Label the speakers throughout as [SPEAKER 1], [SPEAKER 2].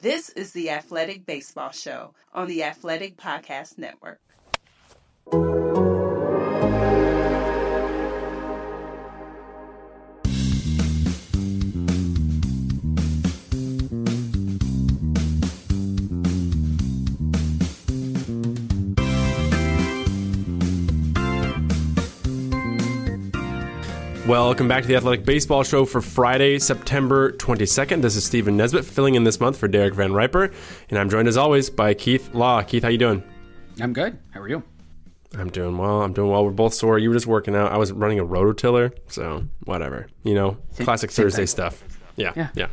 [SPEAKER 1] This is the Athletic Baseball Show on the Athletic Podcast Network.
[SPEAKER 2] Welcome back to the Athletic Baseball Show for Friday, September 22nd. This is Stephen Nesbitt filling in this month for Derek Van Riper, and I'm joined as always by Keith Law. Keith, how you doing?
[SPEAKER 3] I'm good. How are you?
[SPEAKER 2] I'm doing well. I'm doing well. We're both sore. You were just working out. I was running a rototiller, so whatever. You know, classic Thursday stuff. Yeah, yeah.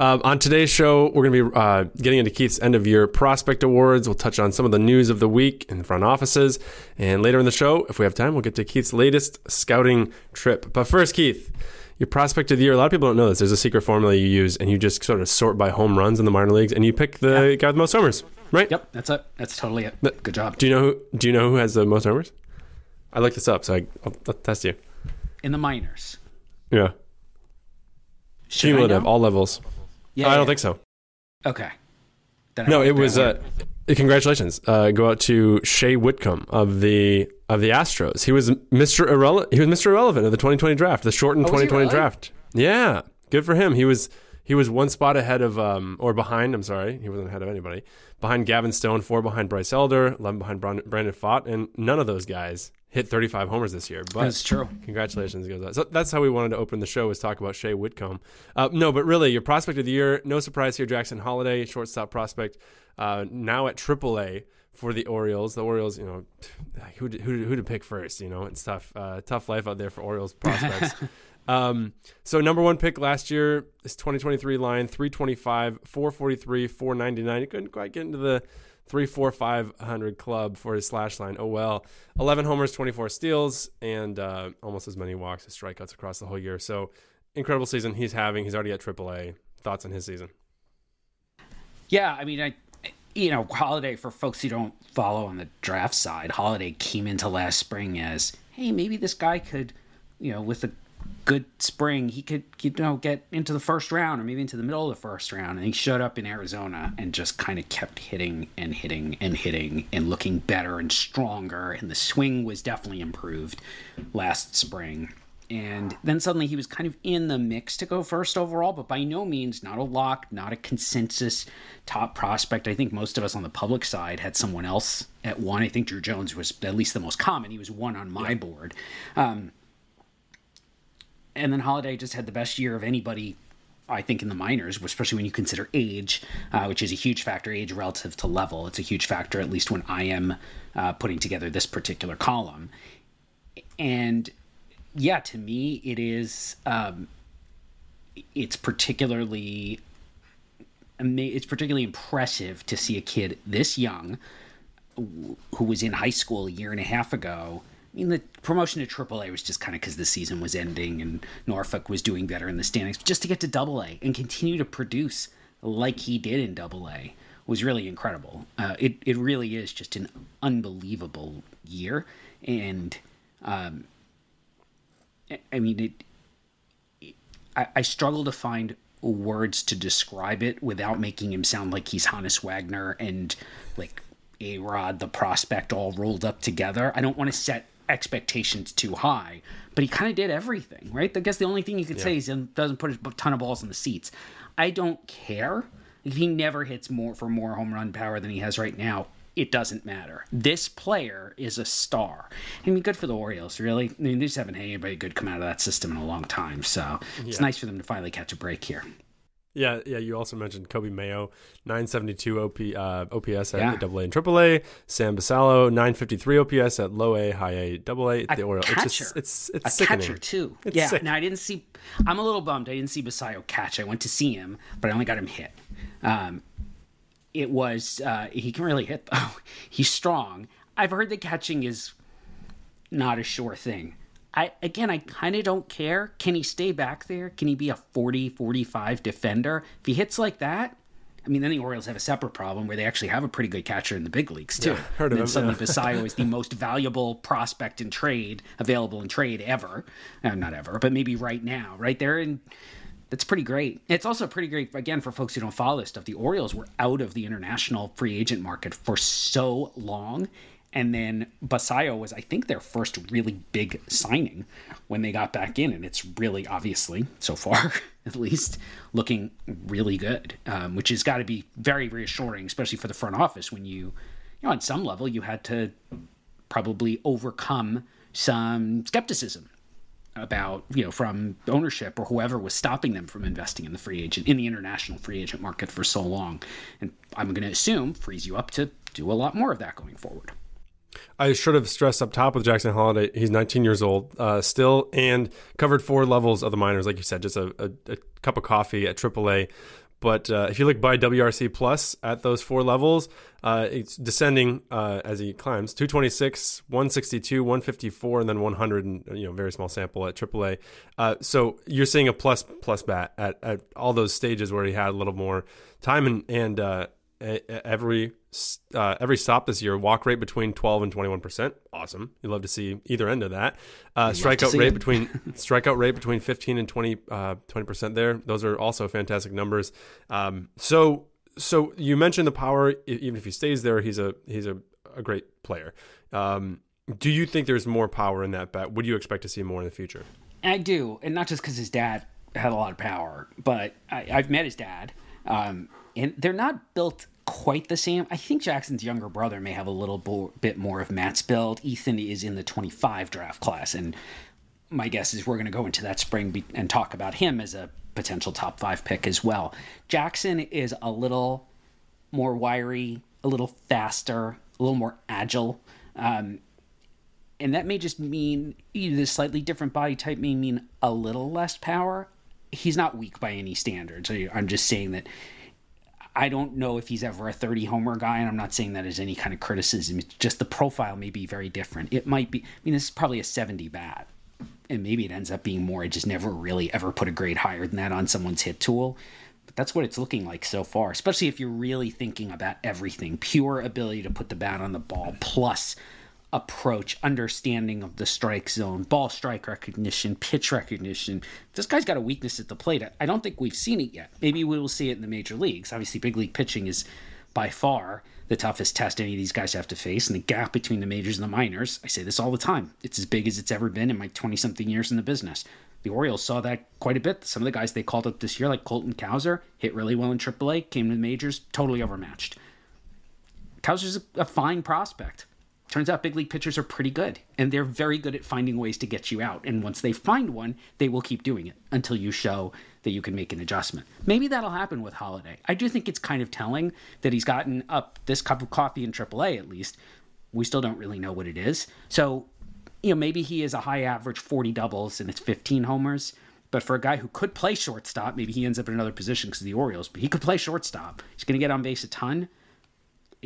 [SPEAKER 3] Yeah.
[SPEAKER 2] Um, on today's show, we're going to be uh, getting into Keith's end of year prospect awards. We'll touch on some of the news of the week in the front offices. And later in the show, if we have time, we'll get to Keith's latest scouting trip. But first, Keith, your prospect of the year, a lot of people don't know this. There's a secret formula you use, and you just sort of sort by home runs in the minor leagues, and you pick the guy with the most homers, right?
[SPEAKER 3] Yep, that's it. That's totally it.
[SPEAKER 2] But-
[SPEAKER 3] Good job.
[SPEAKER 2] Do you know who? Do you know who has the most homers? I looked this up, so I, I'll, I'll test you.
[SPEAKER 3] In the minors.
[SPEAKER 2] Yeah,
[SPEAKER 3] Should
[SPEAKER 2] cumulative, all levels.
[SPEAKER 3] Yeah,
[SPEAKER 2] I don't
[SPEAKER 3] yeah.
[SPEAKER 2] think so.
[SPEAKER 3] Okay. Then
[SPEAKER 2] No, it was. Uh, congratulations. Uh, go out to Shay Whitcomb of the of the Astros. He was Mr. Irrele- He was Mr. Irrelevant of the 2020 draft, the shortened
[SPEAKER 3] Oh,
[SPEAKER 2] 2020
[SPEAKER 3] really?
[SPEAKER 2] draft. Yeah, good for him. He was he was one spot ahead of um or behind. I'm sorry, he wasn't ahead of anybody. Behind Gavin Stone, four behind Bryce Elder, 11 behind Brandon Pfaadt, and none of those guys hit 35 homers this year. But
[SPEAKER 3] That's true.
[SPEAKER 2] Congratulations goes out. So that's how we wanted to open the show was talk about Shay Whitcomb. Uh, no, but really, your prospect of the year, no surprise here, Jackson Holliday, shortstop prospect, uh, now at AAA for the Orioles. The Orioles, you know, who to, who who to pick first? You know, it's tough, uh, tough life out there for Orioles prospects. um, so number one pick last year, this 2023 line, 325, 443, 499. He couldn't quite get into the three, four, five hundred club for his slash line. Oh well, eleven homers, twenty four steals, and uh, almost as many walks as strikeouts across the whole year. So incredible season he's having. He's already at AAA. Thoughts on his season?
[SPEAKER 3] Yeah, I mean, I, you know, Holliday for folks who don't follow on the draft side, Holliday came into last spring as, hey, maybe this guy could, you know, with a good spring, he could, you know, get into the first round or maybe into the middle of the first round. And he showed up in Arizona and just kind of kept hitting and hitting and hitting and looking better and stronger. And the swing was definitely improved last spring. And then suddenly he was kind of in the mix to go first overall, but by no means not a lock, not a consensus top prospect. I think most of us on the public side had someone else at one. I think Druw Jones was at least the most common. He was one on my board. Um, and then Holliday just had the best year of anybody, I think, in the minors, especially when you consider age, uh, which is a huge factor. Age relative to level, it's a huge factor, at least when I am uh, putting together this particular column. And yeah, to me, it is. Um, it's particularly it's particularly impressive to see a kid this young, who was in high school a year and a half ago. I mean, the promotion to AAA was just kind of because the season was ending and Norfolk was doing better in the standings. But just to get to AA and continue to produce like he did in AA was really incredible. Uh, it it really is just an unbelievable year, and um, I- mean it. I, I struggle to find words to describe it without making him sound like he's Honus Wagner and like A Rod, the prospect, all rolled up together. I don't want to set expectations too high, but he kind of did everything, right? I guess the only thing you could say is he doesn't put a ton of balls in the seats. I don't care if he never hits more for more home run power than he has right now. It doesn't matter. This player is a star. I mean, good for the Orioles, really. I mean, they just haven't had anybody good come out of that system in a long time. So it's nice for them to finally catch a break here.
[SPEAKER 2] Yeah, yeah. You also mentioned Coby Mayo, 972 OP, uh, OPS at
[SPEAKER 3] Yeah.
[SPEAKER 2] the AA and AAA. Sam Basallo, 953 OPS at low A, high A, double A.
[SPEAKER 3] A
[SPEAKER 2] The Orioles.
[SPEAKER 3] catcher.
[SPEAKER 2] It's just, it's it's
[SPEAKER 3] a
[SPEAKER 2] sickening.
[SPEAKER 3] catcher too.
[SPEAKER 2] It's
[SPEAKER 3] yeah.
[SPEAKER 2] sick.
[SPEAKER 3] Now I didn't see. I'm a little bummed. I didn't see Basallo catch. I went to see him, but I only got him hit. Um, it was uh, he can really hit though. He's strong. I've heard that catching is not a sure thing. I again I kind of don't care. Can he stay back there? Can he be a 40 45 defender? If he hits like that, I mean then the Orioles have a separate problem where they actually have a pretty good catcher in the big leagues too.
[SPEAKER 2] heard of
[SPEAKER 3] and then
[SPEAKER 2] him,
[SPEAKER 3] suddenly
[SPEAKER 2] yeah.
[SPEAKER 3] Basallo is the most valuable prospect in trade available in trade ever. Uh, not ever, but maybe right now, right there And that's pretty great. It's also pretty great again for folks who don't follow this stuff. The Orioles were out of the international free agent market for so long, and then Basallo was, I think, their first really big signing when they got back in, and it's really obviously so far, at least, looking really good, um, which has got to be very reassuring, especially for the front office when you, you know, on some level, you had to probably overcome some skepticism about you know from ownership or whoever was stopping them from investing in the free agent in the international free agent market for so long. And i'm going to assume frees you up to do a lot more of that going forward
[SPEAKER 2] I should have stressed up top with Jackson Holliday. He's 19 years old uh, still and covered four levels of the minors, like you said, just a, a, a cup of coffee at AAA. But uh, if you look by WRC plus at those four levels, uh, it's descending uh, as he climbs 226, 162, 154, and then 100, and you know, very small sample at AAA. Uh, so you're seeing a plus plus bat at, at all those stages where he had a little more time and and uh, every uh, every stop this year, walk rate between 12 and 21 percent. Awesome. You'd love to see either end of that. Uh, strikeout rate
[SPEAKER 3] it.
[SPEAKER 2] between strikeout rate between 15 and 20 uh, percent. There, those are also fantastic numbers. Um, so so you mentioned the power. Even if he stays there, he's a he's a, a great player. Um, do you think there's more power in that bet? Would you expect to see more in the future?
[SPEAKER 3] I do, and not just because his dad had a lot of power, but I, I've met his dad, um, and they're not built quite the same. I think Jackson's younger brother may have a little bo- bit more of Matt's build. Ethan is in the 25 draft class, and my guess is we're going to go into that spring be- and talk about him as a potential top five pick as well. Jackson is a little more wiry, a little faster, a little more agile. Um, and that may just mean the slightly different body type may mean a little less power. He's not weak by any standards. I'm just saying that I don't know if he's ever a 30 homer guy, and I'm not saying that as any kind of criticism. It's just the profile may be very different. It might be, I mean, this is probably a 70 bat, and maybe it ends up being more. I just never really ever put a grade higher than that on someone's hit tool. But that's what it's looking like so far, especially if you're really thinking about everything pure ability to put the bat on the ball, plus approach, understanding of the strike zone, ball strike recognition, pitch recognition. This guy's got a weakness at the plate. I don't think we've seen it yet. Maybe we will see it in the major leagues. Obviously, big league pitching is by far the toughest test any of these guys have to face, and the gap between the majors and the minors, I say this all the time, it's as big as it's ever been in my 20 something years in the business. The Orioles saw that quite a bit. Some of the guys they called up this year, like Colton Cowser, hit really well in AAA, came to the majors, totally overmatched. Cowser's a, a fine prospect. Turns out big league pitchers are pretty good, and they're very good at finding ways to get you out. And once they find one, they will keep doing it until you show that you can make an adjustment. Maybe that'll happen with Holliday. I do think it's kind of telling that he's gotten up this cup of coffee in AAA at least. We still don't really know what it is. So, you know, maybe he is a high average 40 doubles and it's 15 homers. But for a guy who could play shortstop, maybe he ends up in another position because of the Orioles, but he could play shortstop. He's going to get on base a ton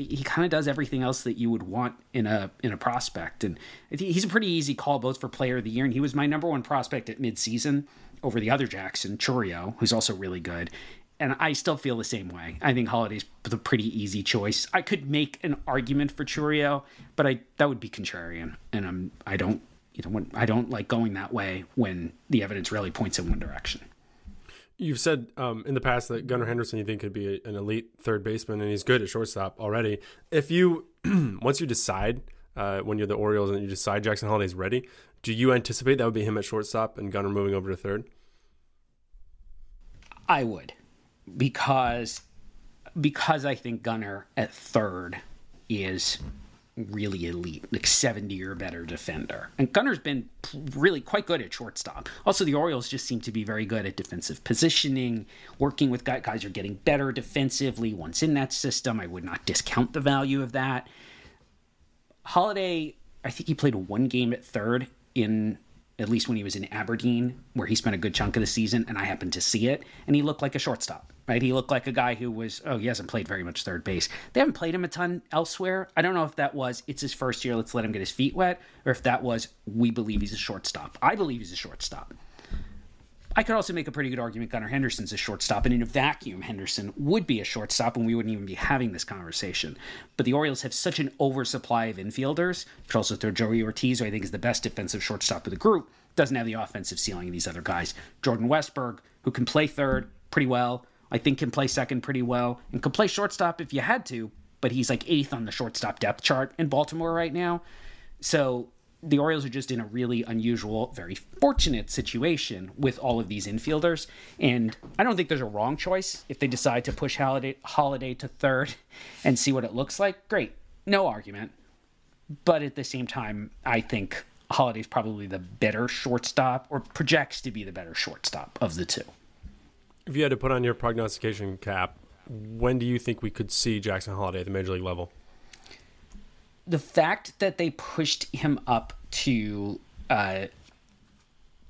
[SPEAKER 3] he kind of does everything else that you would want in a in a prospect, and he's a pretty easy call both for Player of the Year, and he was my number one prospect at midseason over the other Jackson Chourio, who's also really good. And I still feel the same way. I think Holliday's the pretty easy choice. I could make an argument for Chourio, but I that would be contrarian, and I'm I don't you know when, I don't like going that way when the evidence really points in one direction.
[SPEAKER 2] You've said um, in the past that Gunnar Henderson you think could be a, an elite third baseman, and he's good at shortstop already. If you once you decide uh, when you're the Orioles and you decide Jackson Holliday's ready, do you anticipate that would be him at shortstop and Gunnar moving over to third?
[SPEAKER 3] I would, because because I think Gunner at third is really elite, like 70 or better defender. And Gunner's been really quite good at shortstop. Also, the Orioles just seem to be very good at defensive positioning, working with guys. Guys are getting better defensively once in that system. I would not discount the value of that. Holliday, I think he played one game at third in at least when he was in Aberdeen, where he spent a good chunk of the season, and I happened to see it, and he looked like a shortstop, right? He looked like a guy who was, oh, he hasn't played very much third base. They haven't played him a ton elsewhere. I don't know if that was, it's his first year, let's let him get his feet wet, or if that was, we believe he's a shortstop. I believe he's a shortstop. I could also make a pretty good argument Gunnar Henderson's a shortstop, and in a vacuum, Henderson would be a shortstop, and we wouldn't even be having this conversation. But the Orioles have such an oversupply of infielders. You could also throw Joey Ortiz, who I think is the best defensive shortstop of the group, doesn't have the offensive ceiling of these other guys. Jordan Westburg, who can play third pretty well, I think can play second pretty well, and can play shortstop if you had to, but he's like eighth on the shortstop depth chart in Baltimore right now. So the Orioles are just in a really unusual, very fortunate situation with all of these infielders. And I don't think there's a wrong choice if they decide to push Holiday, Holliday to third and see what it looks like. Great, no argument. But at the same time, I think Holliday's probably the better shortstop, or projects to be the better shortstop of the two.
[SPEAKER 2] If you had to put on your prognostication cap, when do you think we could see Jackson Holliday at the major league level?
[SPEAKER 3] The fact that they pushed him up to uh,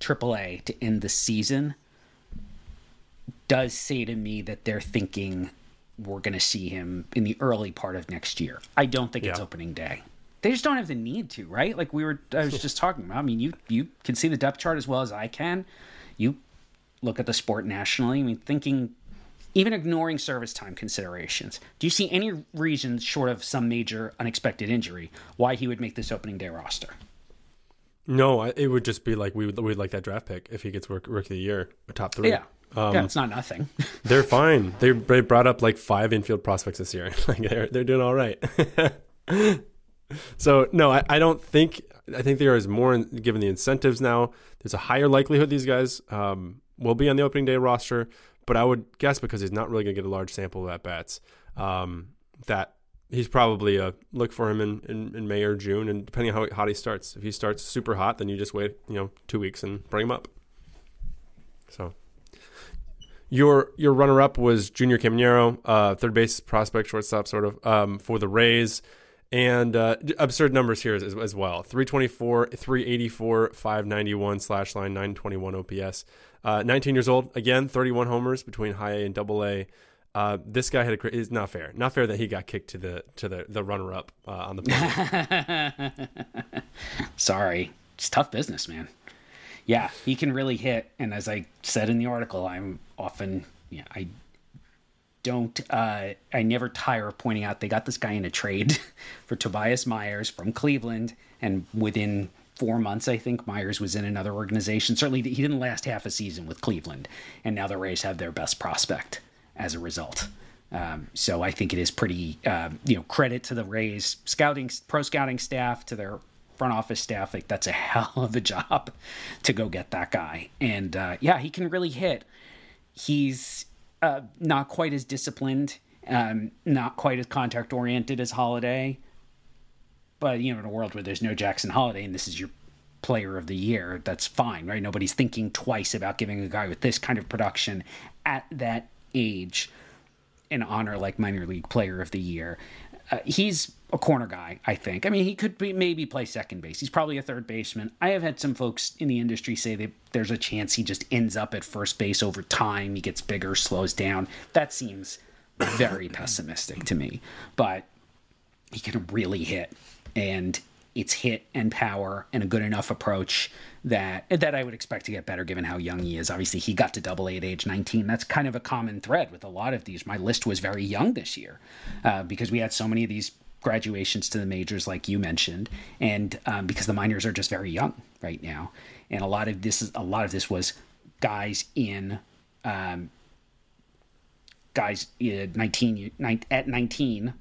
[SPEAKER 3] AAA to end the season does say to me that they're thinking we're going to see him in the early part of next year. I don't think yeah. it's opening day. They just don't have the need to, right? Like we were, I was just talking about. I mean, you you can see the depth chart as well as I can. You look at the sport nationally. I mean, thinking even ignoring service time considerations, do you see any reasons, short of some major unexpected injury, why he would make this opening day roster?
[SPEAKER 2] No, it would just be like we would we'd like that draft pick if he gets rookie of the year, top three.
[SPEAKER 3] Yeah, um, yeah, it's not nothing.
[SPEAKER 2] they're fine. They they brought up like five infield prospects this year. like they're they're doing all right. so no, I, I don't think I think there is more given the incentives now. There's a higher likelihood these guys um, will be on the opening day roster but I would guess because he's not really going to get a large sample of at bats, um, that he's probably a look for him in, in, in, May or June, and depending on how hot he starts. If he starts super hot, then you just wait, you know, two weeks and bring him up. So your your runner up was Junior Caminero, uh, third base prospect, shortstop, sort of um, for the Rays. And uh, absurd numbers here as, as well 324, 384, 591 slash line, 921 OPS. Uh, 19 years old, again, 31 homers between high A and double A. Uh, this guy had a is not fair. Not fair that he got kicked to the to the the runner up uh, on the.
[SPEAKER 3] Sorry, it's tough business, man. Yeah, he can really hit, and as I said in the article, I'm often yeah I don't uh, I never tire of pointing out they got this guy in a trade for Tobias Myers from Cleveland, and within four months, I think Myers was in another organization. Certainly, he didn't last half a season with Cleveland, and now the Rays have their best prospect as a result. Um, so I think it is pretty, uh, you know, credit to the Rays scouting, pro scouting staff, to their front office staff. Like that's a hell of a job to go get that guy. And uh, yeah, he can really hit. He's uh, not quite as disciplined, um, not quite as contact oriented as Holliday. But you know, in a world where there's no Jackson Holliday and this is your player of the year, that's fine, right? Nobody's thinking twice about giving a guy with this kind of production at that age an honor like minor league player of the year. Uh, he's a corner guy, I think. I mean, he could be, maybe play second base. He's probably a third baseman. I have had some folks in the industry say that there's a chance he just ends up at first base over time. He gets bigger, slows down. That seems very pessimistic to me. But he can really hit and it's hit and power and a good enough approach that that I would expect to get better given how young he is. Obviously, he got to double A at age 19. That's kind of a common thread with a lot of these. My list was very young this year uh, because we had so many of these graduations to the majors, like you mentioned, and um, because the minors are just very young right now, and a lot of this is a lot of this was guys in. Um, guys uh, 19 at 19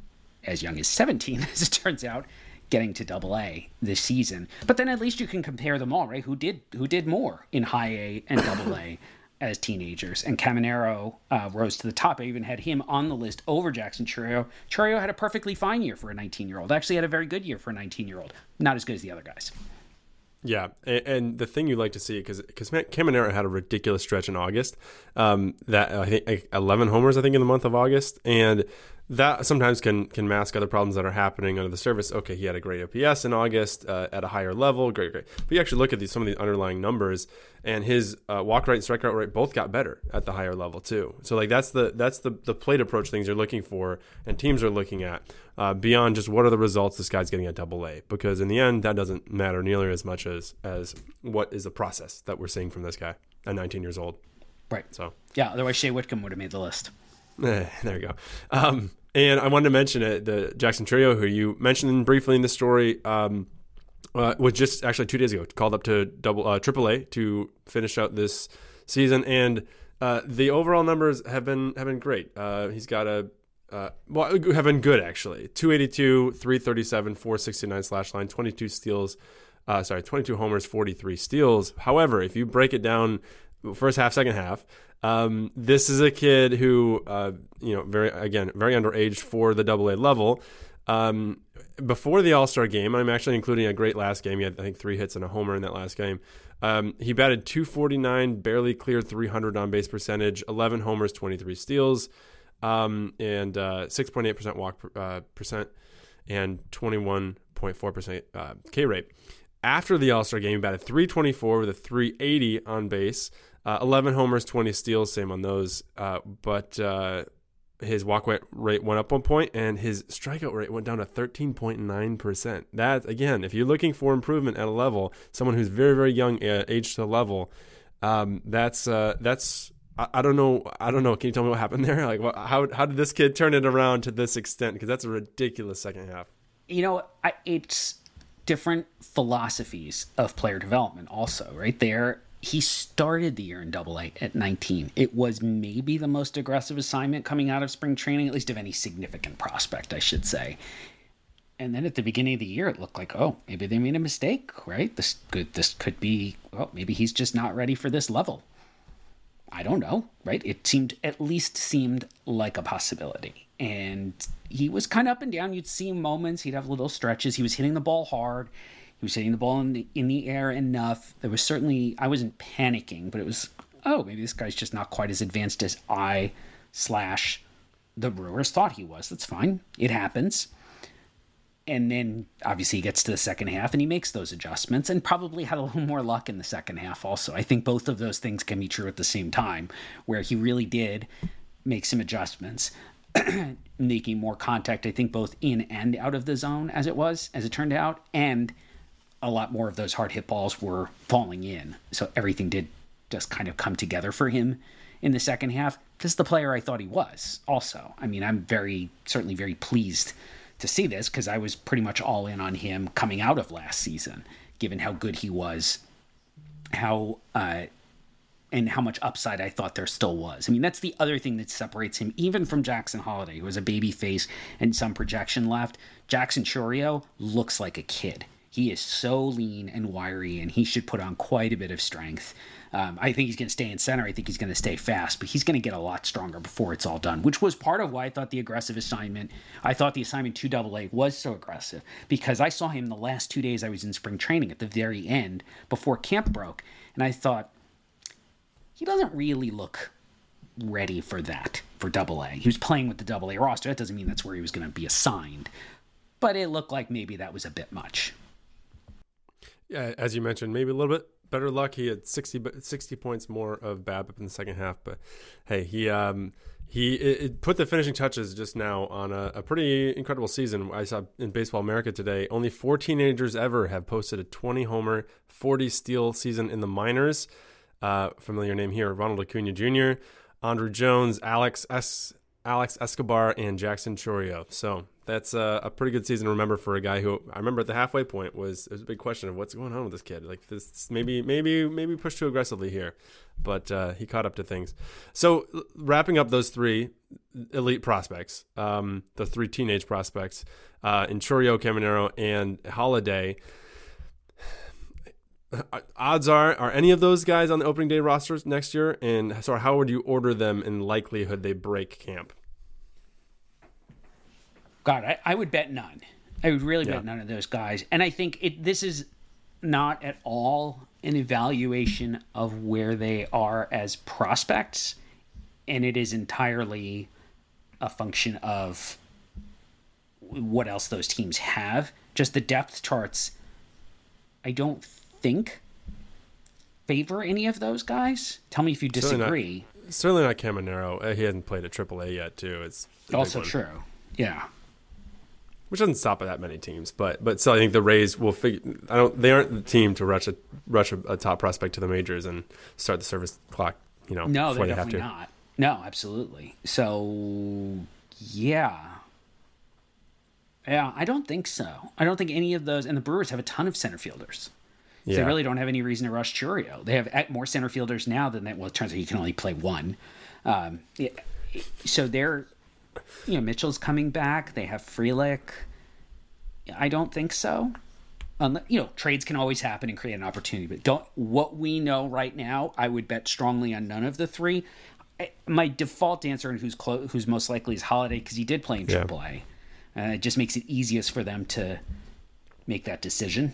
[SPEAKER 3] as young as 17 as it turns out getting to double A this season. But then at least you can compare them all, right? Who did who did more in high A and double A? as teenagers, and Caminero uh, rose to the top. I even had him on the list over Jackson Chourio. Chourio had a perfectly fine year for a 19 year old. Actually, had a very good year for a 19 year old. Not as good as the other guys.
[SPEAKER 2] Yeah, and, and, the thing you like to see because because Caminero had a ridiculous stretch in August, um, that I think 11 homers I think in the month of August, and that sometimes can can mask other problems that are happening under the surface. Okay, he had a great OPS in August uh, at a higher level, great, great. But you actually look at these some of these underlying numbers, and his uh, walk rate and strikeout rate both got better at the higher level too. So like that's the that's the the plate approach things you're looking for, and teams are looking at uh, beyond just what are the results this guy's getting at Double A, because in the end that doesn't matter nearly as much as as what is the process that we're seeing from this guy at 19 years old.
[SPEAKER 3] Right.
[SPEAKER 2] So
[SPEAKER 3] yeah, otherwise Shay Whitcomb would have made the list.
[SPEAKER 2] Eh, there you go. Um, and I wanted to mention it. The Jackson Chourio, who you mentioned briefly in the story, um, uh, was just actually two days ago called up to double uh, AAA to finish out this season, and uh, the overall numbers have been have been great. Uh, he's got a uh, well, have been good actually. 282, 337, 469 slash line, 22 steals. Uh, sorry, 22 homers, 43 steals. However, if you break it down, first half, second half, um, this is a kid who, uh, you know, very again, very underaged for the Double A level. Um, before the All Star game, I'm actually including a great last game. He had, I think, three hits and a homer in that last game. Um, he batted 249, barely cleared 300 on base percentage, 11 homers, 23 steals, um, and uh, 6.8% walk uh, percent and 21.4% uh, K rate. After the All Star game, he batted 324 with a 380 on base. Uh, 11 homers, 20 steals, same on those. Uh, but uh, his walk rate went up one point, and his strikeout rate went down to 13.9%. That, again, if you're looking for improvement at a level, someone who's very, very young, uh, age to level, um, that's uh, that's I, I, don't know. I don't know. Can you tell me what happened there? Like, what, how how did this kid turn it around to this extent? Because that's a ridiculous second half.
[SPEAKER 3] You know, I, it's different philosophies of player development. Also, right there, he started the year in double A at 19. It was maybe the most aggressive assignment coming out of spring training, at least of any significant prospect, I should say. And then at the beginning of the year, it looked like, oh, maybe they made a mistake, right? This could this could be, well, maybe he's just not ready for this level. I don't know, right? It seemed at least seemed like a possibility. And he was kind of up and down. You'd see moments, he'd have little stretches. He was hitting the ball hard. He was hitting the ball in the, in the air enough. There was certainly, I wasn't panicking, but it was, oh, maybe this guy's just not quite as advanced as I slash the Brewers thought he was. That's fine. It happens. And then obviously he gets to the second half and he makes those adjustments and probably had a little more luck in the second half also. I think both of those things can be true at the same time, where he really did make some adjustments, making more contact, I think, both in and out of the zone as it was, as it turned out, and a lot more of those hard hit balls were falling in. So everything did just kind of come together for him in the second half. This is the player I thought he was, also. I mean, I'm very, certainly very pleased to see this because I was pretty much all in on him coming out of last season, given how good he was, how, uh, and how much upside I thought there still was. I mean, that's the other thing that separates him even from Jackson Holliday, who was a baby face and some projection left. Jackson Chourio looks like a kid. He is so lean and wiry, and he should put on quite a bit of strength. Um, I think he's going to stay in center. I think he's going to stay fast, but he's going to get a lot stronger before it's all done, which was part of why I thought the aggressive assignment, I thought the assignment to double A was so aggressive because I saw him the last two days I was in spring training at the very end before camp broke. And I thought, he doesn't really look ready for that, for double A. He was playing with the double A roster. That doesn't mean that's where he was going to be assigned, but it looked like maybe that was a bit much.
[SPEAKER 2] Yeah, as you mentioned, maybe a little bit better luck. He had 60, 60 points more of BABIP in the second half, but hey, he um, he it, it put the finishing touches just now on a, a, pretty incredible season. I saw in Baseball America today, only four teenagers ever have posted a 20 homer, 40 steal season in the minors. Uh, familiar name here: Ronald Acuna Jr., Andruw Jones, Alex S. Alex Escobar, and Jackson Chourio. So that's a, a, pretty good season to remember for a guy who I remember at the halfway point was it was a big question of what's going on with this kid. Like this, maybe maybe maybe push too aggressively here, but uh, he caught up to things. So wrapping up those three elite prospects, um, the three teenage prospects uh, in Chourio, Caminero, and Holliday. odds are are any of those guys on the opening day rosters next year? And so how would you order them in likelihood they break camp?
[SPEAKER 3] God, I, I would bet none. I would really
[SPEAKER 2] Yeah.
[SPEAKER 3] bet none of those guys. And I think it this is not at all an evaluation of where they are as prospects, and it is entirely a function of what else those teams have. Just the depth charts, I don't think favor any of those guys. Tell me if you
[SPEAKER 2] Certainly not-
[SPEAKER 3] disagree.
[SPEAKER 2] Certainly not Caminero. Uh, He hasn't played at AAA yet, too. It's
[SPEAKER 3] Also true. Yeah.
[SPEAKER 2] Which doesn't stop at that many teams. But but still, I think the Rays will figure. I don't. They aren't the team to rush a rush a, a top prospect to the majors and start the service clock. You know,
[SPEAKER 3] No, they're
[SPEAKER 2] they have
[SPEAKER 3] definitely not. No, absolutely. So, yeah. Yeah, I don't think so. I don't think any of those. And the Brewers have a ton of center fielders. So They really don't have any reason to rush Chourio. They have more center fielders now than that. Well, it turns out he can only play one. Um, yeah, so they're, you know, Mitchell's coming back. They have Frelick. I don't think so. Unless, you know, trades can always happen and create an opportunity. But don't what we know right now, I would bet strongly on none of the three. I, my default answer and who's clo- who's most likely is Holliday because he did play in
[SPEAKER 2] Yeah.
[SPEAKER 3] AAA. Uh, it just makes it easiest for them to make that decision.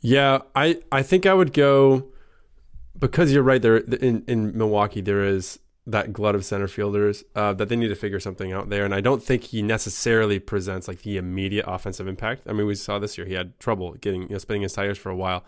[SPEAKER 2] Yeah, I I think I would go because you're right. There in in Milwaukee there is that glut of center fielders uh, that they need to figure something out there, and I don't think he necessarily presents like the immediate offensive impact. I mean, we saw this year he had trouble getting you know spinning his tires for a while.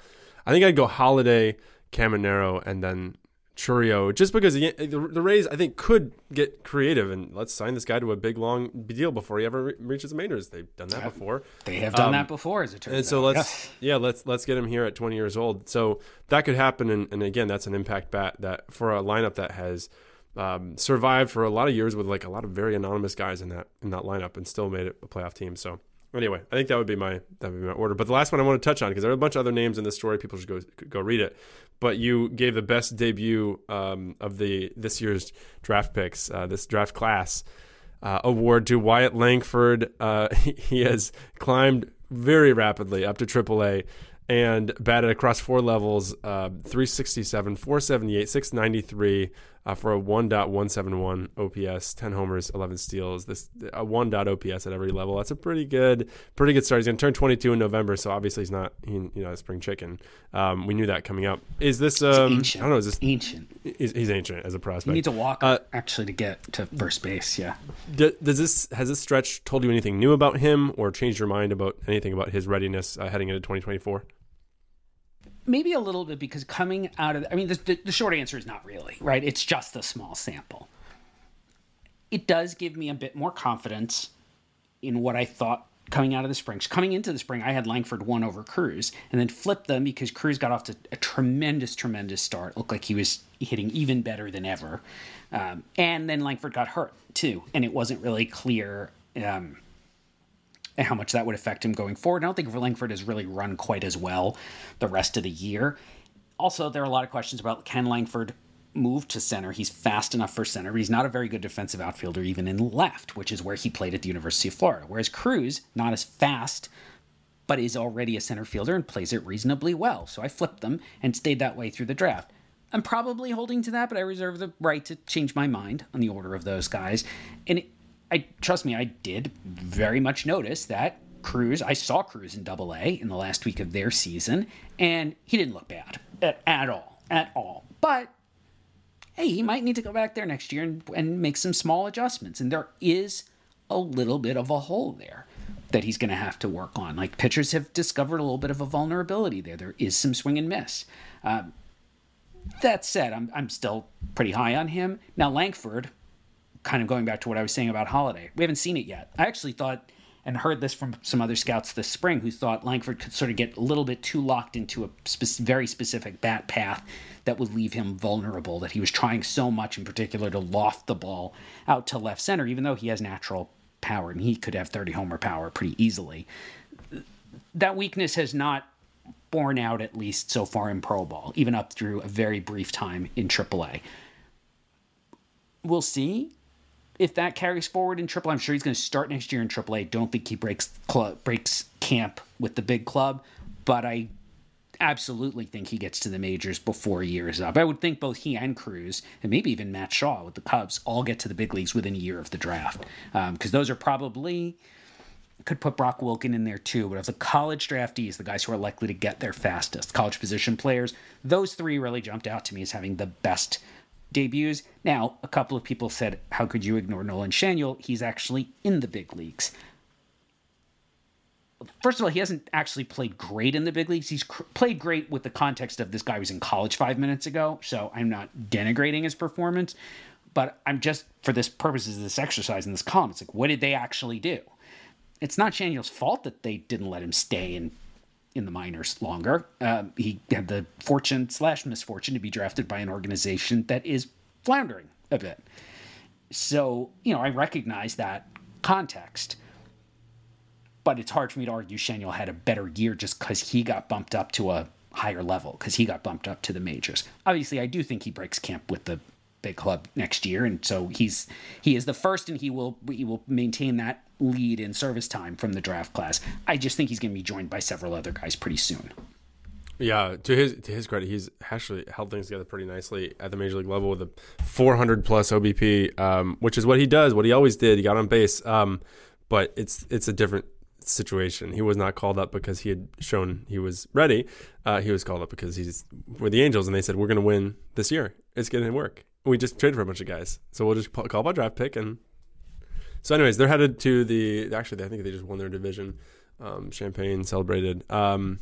[SPEAKER 2] I think I'd go Holliday, Caminero, and then Chourio, just because the, the, Rays I think could get creative and let's sign this guy to a big long deal before he ever re- reaches the majors. They've done that before.
[SPEAKER 3] They have done
[SPEAKER 2] Um,
[SPEAKER 3] that before, as it turns
[SPEAKER 2] and so
[SPEAKER 3] out.
[SPEAKER 2] let's yeah. let's let's get him here at 20 years old. So that could happen and, and again that's an impact bat that for a lineup that has um, survived for a lot of years with like a lot of very anonymous guys in that in that lineup and still made it a playoff team. So anyway i think that would be my that would be my order. But the last one i want to touch on because there are a bunch of other names in this story. People should go go read it but you gave the best debut um, of the this year's draft picks uh, this draft class uh, award to Wyatt Langford. Uh, he has climbed very rapidly up to AAA and batted across four levels uh, 367, 478, 693 uh, for a 1.171 OPS, 10 homers, 11 steals. This a 1. OPS at every level. That's a pretty good, pretty good start. He's going to turn 22 in November, so obviously he's not, he, you know, a spring chicken. Um, we knew that coming up. Is this? Um,
[SPEAKER 3] ancient.
[SPEAKER 2] I don't know. Is this?
[SPEAKER 3] ancient.
[SPEAKER 2] He's, he's ancient as a prospect.
[SPEAKER 3] He needs to walk
[SPEAKER 2] Uh,
[SPEAKER 3] actually to get to first base. Yeah.
[SPEAKER 2] D- does this has this stretch told you anything new about him or changed your mind about anything about his readiness uh, heading into 2024
[SPEAKER 3] maybe a little bit because coming out of i mean the, the, short answer is not really right? It's just a small sample. It does give me a bit more confidence in what i thought coming out of the spring. Coming into the spring i had langford one over Crews and then flipped them because Crews got off to a tremendous tremendous start. Looked like he was hitting even better than ever. Um, and then langford got hurt too and it wasn't really clear um, and how much that would affect him going forward. I don't think Langford has really run quite as well the rest of the year. Also, there are a lot of questions about can Langford move to center. He's fast enough for center, but he's not a very good defensive outfielder even in left, which is where he played at the University of Florida. Whereas Crews, not as fast, but is already a center fielder and plays it reasonably well. So I flipped them and stayed that way through the draft. I'm probably holding to that, but I reserve the right to change my mind on the order of those guys. And it, I trust me, I did very much notice that Crews, I saw Crews in Double A in the last week of their season, and he didn't look bad at, at all, at all. But hey, he might need to go back there next year and, and make some small adjustments. And there is a little bit of a hole there that he's going to have to work on. Like pitchers have discovered a little bit of a vulnerability there. There is some swing and miss. Um, that said, I'm, I'm still pretty high on him. Now, Langford, kind of going back to what I was saying about Holliday, we haven't seen it yet. I actually thought and heard this from some other scouts this spring who thought Langford could sort of get a little bit too locked into a spe- very specific bat path that would leave him vulnerable, that he was trying so much in particular to loft the ball out to left center, even though he has natural power and he could have 30 homer power pretty easily. That weakness has not borne out, at least so far in Pro Ball, even up through a very brief time in AAA. We'll see if that carries forward in Triple, I'm sure he's going to start next year in AAA. Don't think he breaks club, breaks camp with the big club, but I absolutely think he gets to the majors before a year is up. I would think both he and Crews, and maybe even Matt Shaw with the Cubs, all get to the big leagues within a year of the draft, because um, those are probably could put Brock Wilken in there too. But of the college draftees, the guys who are likely to get there fastest, college position players, those three really jumped out to me as having the best debuts. Now, a couple of people said, How could you ignore Nolan Schanuel? He's actually in the big leagues. First of all, he hasn't actually played great in the big leagues. He's cr- played great with the context of this guy was in college five minutes ago, so I'm not denigrating his performance. But I'm just, for this purposes of this exercise in this column, it's like, what did they actually do? It's not Schanuel's fault that they didn't let him stay and in the minors longer. Uh, he had the fortune slash misfortune to be drafted by an organization that is floundering a bit. So, you know, I recognize that context. But it's hard for me to argue Schanuel had a better year just because he got bumped up to a higher level, because he got bumped up to the majors. Obviously, I do think he breaks camp with the big club next year, and so he's he is the first, and he will he will maintain that lead in service time from the draft class. I just think he's going to be joined by several other guys pretty soon.
[SPEAKER 2] Yeah, to his to his credit, he's actually held things together pretty nicely at the major league level with a 400 plus OBP, um, which is what he does, what he always did. He got on base, um, but it's it's a different situation. He was not called up because he had shown he was ready. Uh, he was called up because he's with the Angels, and they said we're going to win this year. It's going to work. We just traded for a bunch of guys, so we'll just call up a draft pick and so, anyways, they're headed to the. Actually, I think they just won their division. Um, champagne celebrated. Um,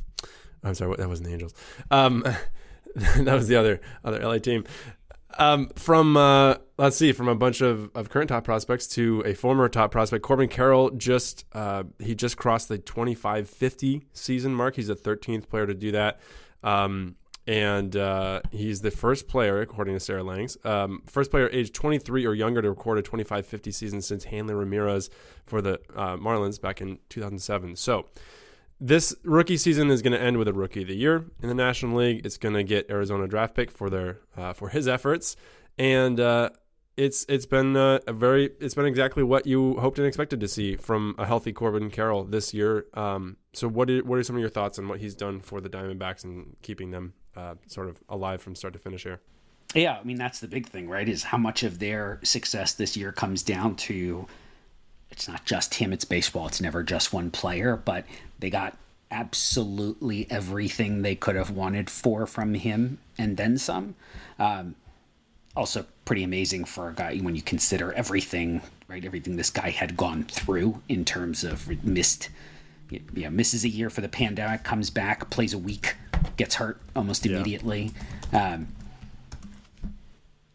[SPEAKER 2] I'm sorry, that wasn't the Angels. Um, that was the other other LA team. Um, from uh, let's see, from a bunch of, of current top prospects to a former top prospect, Corbin Carroll just uh, he just crossed the 25-50 season mark. He's the 13th player to do that. Um, and uh, he's the first player, according to Sarah Langs, um, first player aged 23 or younger to record a 25-50 season since Hanley Ramirez for the uh, Marlins back in 2007. So this rookie season is going to end with a rookie of the year in the National League. It's going to get Arizona draft pick for their uh, for his efforts, and uh, it's it's been uh, a very it's been exactly what you hoped and expected to see from a healthy Corbin Carroll this year. Um, so what are, what are some of your thoughts on what he's done for the Diamondbacks and keeping them uh, sort of alive from start to finish here.
[SPEAKER 3] Yeah, I mean that's the big thing, right? Is how much of their success this year comes down to it's not just him, it's baseball. It's never just one player, but they got absolutely everything they could have wanted for from him and then some. Um, also pretty amazing for a guy when you consider everything, right? Everything this guy had gone through in terms of missed you know, misses a year for the pandemic, comes back, plays a week, gets hurt almost immediately. Yeah. Um,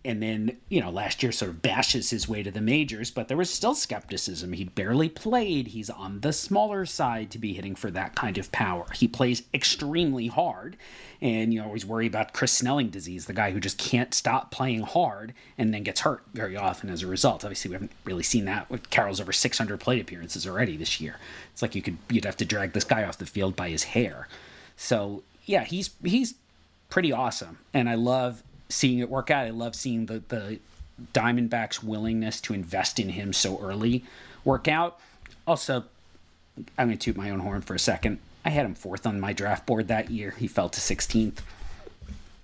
[SPEAKER 3] and then, you know, last year sort of bashes his way to the majors, but there was still skepticism. He barely played. He's on the smaller side to be hitting for that kind of power. He plays extremely hard, and you always worry about Chris Snelling disease, the guy who just can't stop playing hard and then gets hurt very often as a result. Obviously, we haven't really seen that with Carroll's over 600 plate appearances already this year. It's like you could you'd have to drag this guy off the field by his hair. So yeah, he's he's pretty awesome, and I love seeing it work out. I love seeing the the Diamondbacks' willingness to invest in him so early work out. Also, I'm going to toot my own horn for a second. I had him fourth on my draft board that year. He fell to 16th.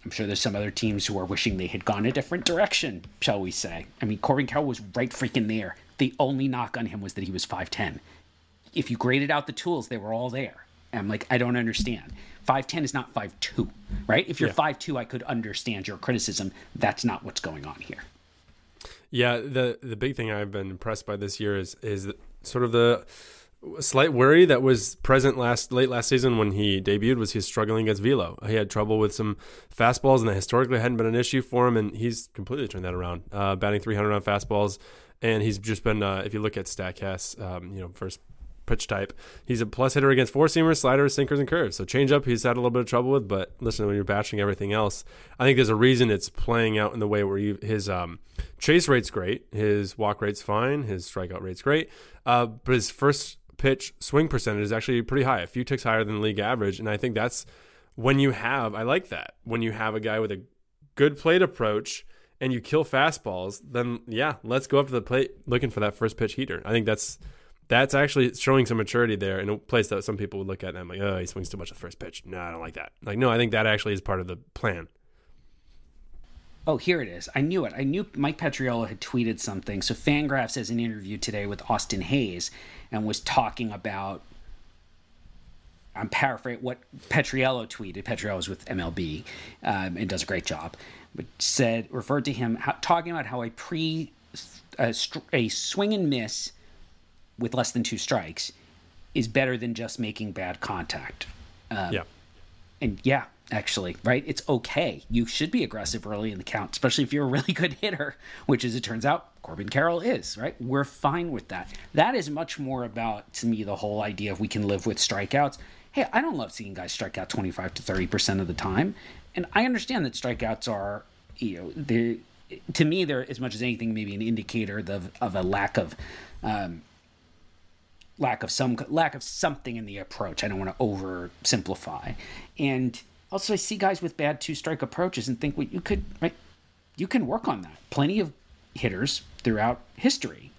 [SPEAKER 3] I'm sure there's some other teams who are wishing they had gone a different direction, shall we say. I mean, Corbin Carroll was right freaking there. The only knock on him was that he was 5'10. if you graded out the tools, they were all there. I'm like, I don't understand. 5'10 is not 5'2, right? If you're
[SPEAKER 2] Yeah.
[SPEAKER 3] 5'2, I could understand your criticism. That's not what's going on here.
[SPEAKER 2] Yeah, the the big thing I've been impressed by this year is is sort of the slight worry that was present last late last season when he debuted was he was struggling against Velo. He had trouble with some fastballs, and that historically hadn't been an issue for him, and he's completely turned that around, uh, batting 300 on fastballs, and he's just been uh, if you look at Statcast, um, you know, first pitch type. He's a plus hitter against four seamers, sliders, sinkers, and curves. So changeup, he's had a little bit of trouble with. But listen, when you're batching everything else, I think there's a reason it's playing out in the way where you, his um, chase rate's great, his walk rate's fine, his strikeout rate's great, uh, but his first pitch swing percentage is actually pretty high, a few ticks higher than league average. And I think that's when you have, I like that when you have a guy with a good plate approach. And you kill fastballs, then yeah, let's go up to the plate looking for that first pitch heater. I think that's that's actually showing some maturity there in a place that some people would look at and I'm like, oh, he swings too much at the first pitch. No, I don't like that. Like, no, I think that actually is part of the plan.
[SPEAKER 3] Oh, here it is. I knew it. I knew Mike Petriello had tweeted something. So Fangraphs has an interview today with Austin Hays and was talking about. I'm paraphrasing what Petriello tweeted. Petriello is with MLB um, and does a great job. But said referred to him how, talking about how a pre a, a swing and miss with less than two strikes is better than just making bad contact. Um,
[SPEAKER 2] Yeah.
[SPEAKER 3] and yeah, actually, right? It's okay. You should be aggressive early in the count, especially if you're a really good hitter, which, as it turns out, Corbin Carroll is, right? We're fine with that. That is much more about, to me, the whole idea of we can live with strikeouts. Hey, I don't love seeing guys strike out 25 to 30% of the time. And I understand that strikeouts are, you know, they to me, they're as much as anything, maybe an indicator of, of a lack of um, lack of some lack of something in the approach. I don't want to oversimplify. And also, I see guys with bad two strike approaches and think, well, you could right, you can work on that. Plenty of hitters throughout history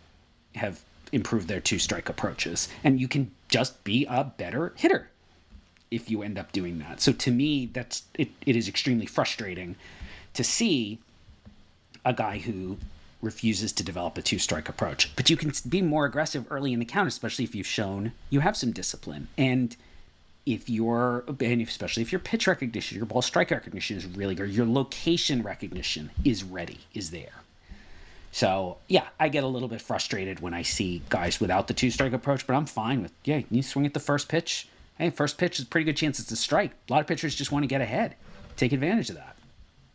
[SPEAKER 3] have improved their two strike approaches, and you can just be a better hitter if you end up doing that. So to me, that's it, it is extremely frustrating to see a guy who refuses to develop a two strike approach. But you can be more aggressive early in the count, especially if you've shown you have some discipline. And if your and especially if your pitch recognition, your ball strike recognition is really good, your location recognition is ready, is there. So yeah, I get a little bit frustrated when I see guys without the two strike approach, but I'm fine with yeah, you swing at the first pitch. Hey, first pitch is pretty good chance it's a strike. A lot of pitchers just want to get ahead. Take advantage of that.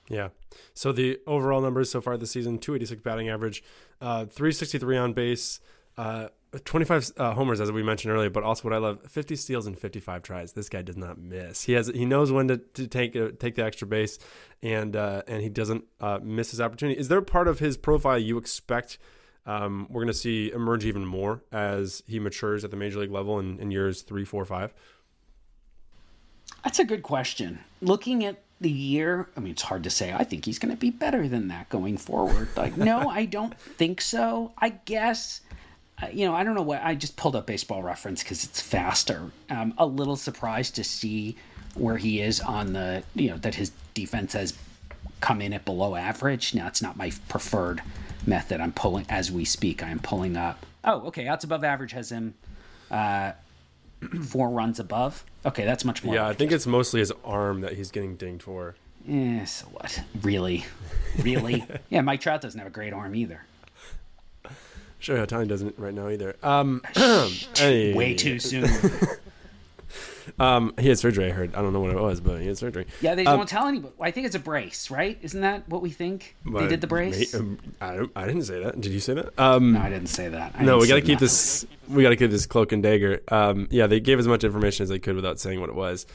[SPEAKER 2] Yeah. So the overall numbers so far this season: 286 batting average, uh, 363 on base, uh, 25 uh, homers as we mentioned earlier. But also, what I love: 50 steals and 55 tries. This guy does not miss. He has he knows when to, to take uh, take the extra base, and uh, and he doesn't uh, miss his opportunity. Is there part of his profile you expect? Um, we're going to see emerge even more as he matures at the major league level in, in years three, four, five.
[SPEAKER 3] That's a good question. Looking at the year, I mean, it's hard to say. I think he's going to be better than that going forward. Like, no, I don't think so. I guess, uh, you know, I don't know what. I just pulled up baseball reference because it's faster. I'm a little surprised to see where he is on the, you know, that his defense has come in at below average. Now, it's not my preferred method. I'm pulling, as we speak, I'm pulling up. Oh, okay. Outs above average has him uh, four runs above. Okay, that's much more.
[SPEAKER 2] Yeah, I think it's mostly his arm that he's getting dinged for.
[SPEAKER 3] Eh, so what? Really? Really? yeah, Mike Trout doesn't have a great arm either.
[SPEAKER 2] Sure, Tony doesn't right now either. Um, hey.
[SPEAKER 3] Way too soon.
[SPEAKER 2] Um, he had surgery. I heard. I don't know what it was, but he had surgery.
[SPEAKER 3] Yeah, they
[SPEAKER 2] Um,
[SPEAKER 3] don't tell anybody. I think it's a brace, right? Isn't that what we think? they did the brace.
[SPEAKER 2] um, I, I didn't say that. Did you say that? Um,
[SPEAKER 3] no, I didn't say that. I
[SPEAKER 2] no, we got to keep this. We got to keep this cloak and dagger. Um, yeah, they gave as much information as they could without saying what it was.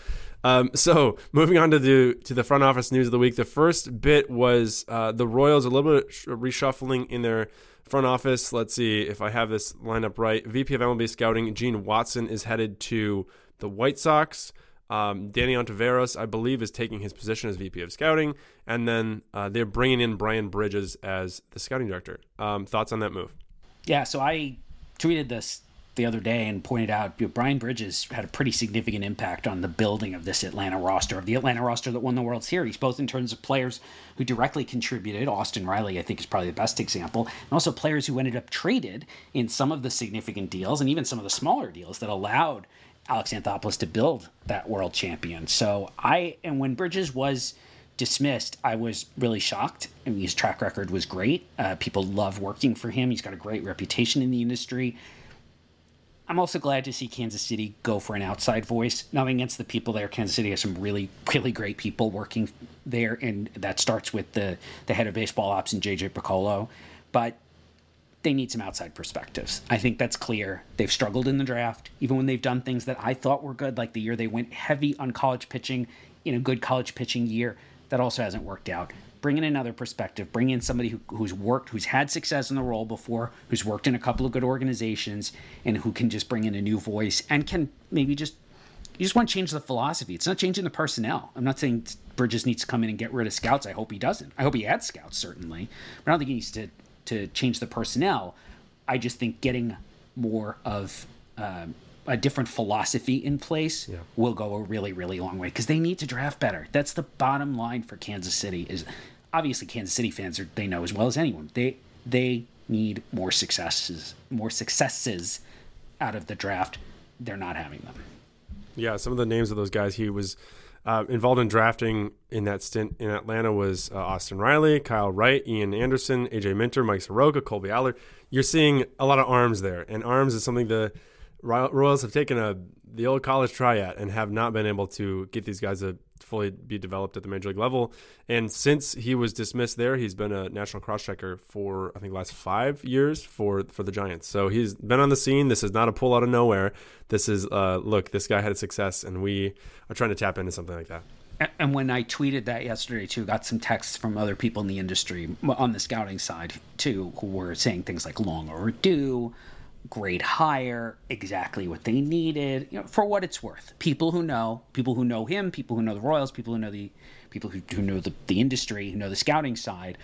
[SPEAKER 2] Um, so moving on to the to the front office news of the week. The first bit was uh, the Royals a little bit reshuffling in their front office. Let's see if I have this lined up right. VP of MLB scouting Gene Watson is headed to the White Sox. Um, Danny Ontiveros, I believe, is taking his position as VP of scouting, and then uh, they're bringing in Brian Bridges as the scouting director. Um, thoughts on that move?
[SPEAKER 3] Yeah, so I tweeted this the other day and pointed out you know, Brian Bridges had a pretty significant impact on the building of this Atlanta roster, of the Atlanta roster that won the World Series, both in terms of players who directly contributed. Austin Riley, I think, is probably the best example, and also players who ended up traded in some of the significant deals and even some of the smaller deals that allowed Alex Anthopoulos to build that world champion. So I, and when Bridges was dismissed, I was really shocked. I mean, his track record was great. Uh, people love working for him. He's got a great reputation in the industry. I'm also glad to see Kansas City go for an outside voice. Nothing against the people there. Kansas City has some really, really great people working there, and that starts with the the head of baseball ops and JJ Picollo. But they need some outside perspectives. I think that's clear. They've struggled in the draft, even when they've done things that I thought were good, like the year they went heavy on college pitching in a good college pitching year. That also hasn't worked out bring in another perspective, bring in somebody who, who's worked, who's had success in the role before, who's worked in a couple of good organizations, and who can just bring in a new voice and can maybe just you just want to change the philosophy. It's not changing the personnel. I'm not saying Bridges needs to come in and get rid of scouts. I hope he doesn't. I hope he adds scouts certainly, but I don't think he needs to to change the personnel. I just think getting more of um, a different philosophy in place yeah. will go a really really long way because they need to draft better. That's the bottom line for Kansas City. Is obviously Kansas City fans are they know as well as anyone. They they need more successes, more successes out of the draft. They're not having them.
[SPEAKER 2] Yeah, some of the names of those guys he was uh, involved in drafting in that stint in Atlanta was uh, Austin Riley, Kyle Wright, Ian Anderson, AJ Minter, Mike Soroka, Kolby Allard. You're seeing a lot of arms there, and arms is something the Royals have taken a the old college try at and have not been able to get these guys to fully be developed at the major league level. And since he was dismissed there, he's been a national cross checker for I think last five years for for the Giants. So he's been on the scene. This is not a pull out of nowhere. This is uh, look, this guy had a success, and we are trying to tap into something like that.
[SPEAKER 3] And when I tweeted that yesterday too, got some texts from other people in the industry on the scouting side too, who were saying things like long overdue great hire, exactly what they needed, you know, for what it's worth. People who know, people who know him, people who know the Royals, people who know the people who, who know the, the industry, who know the scouting side,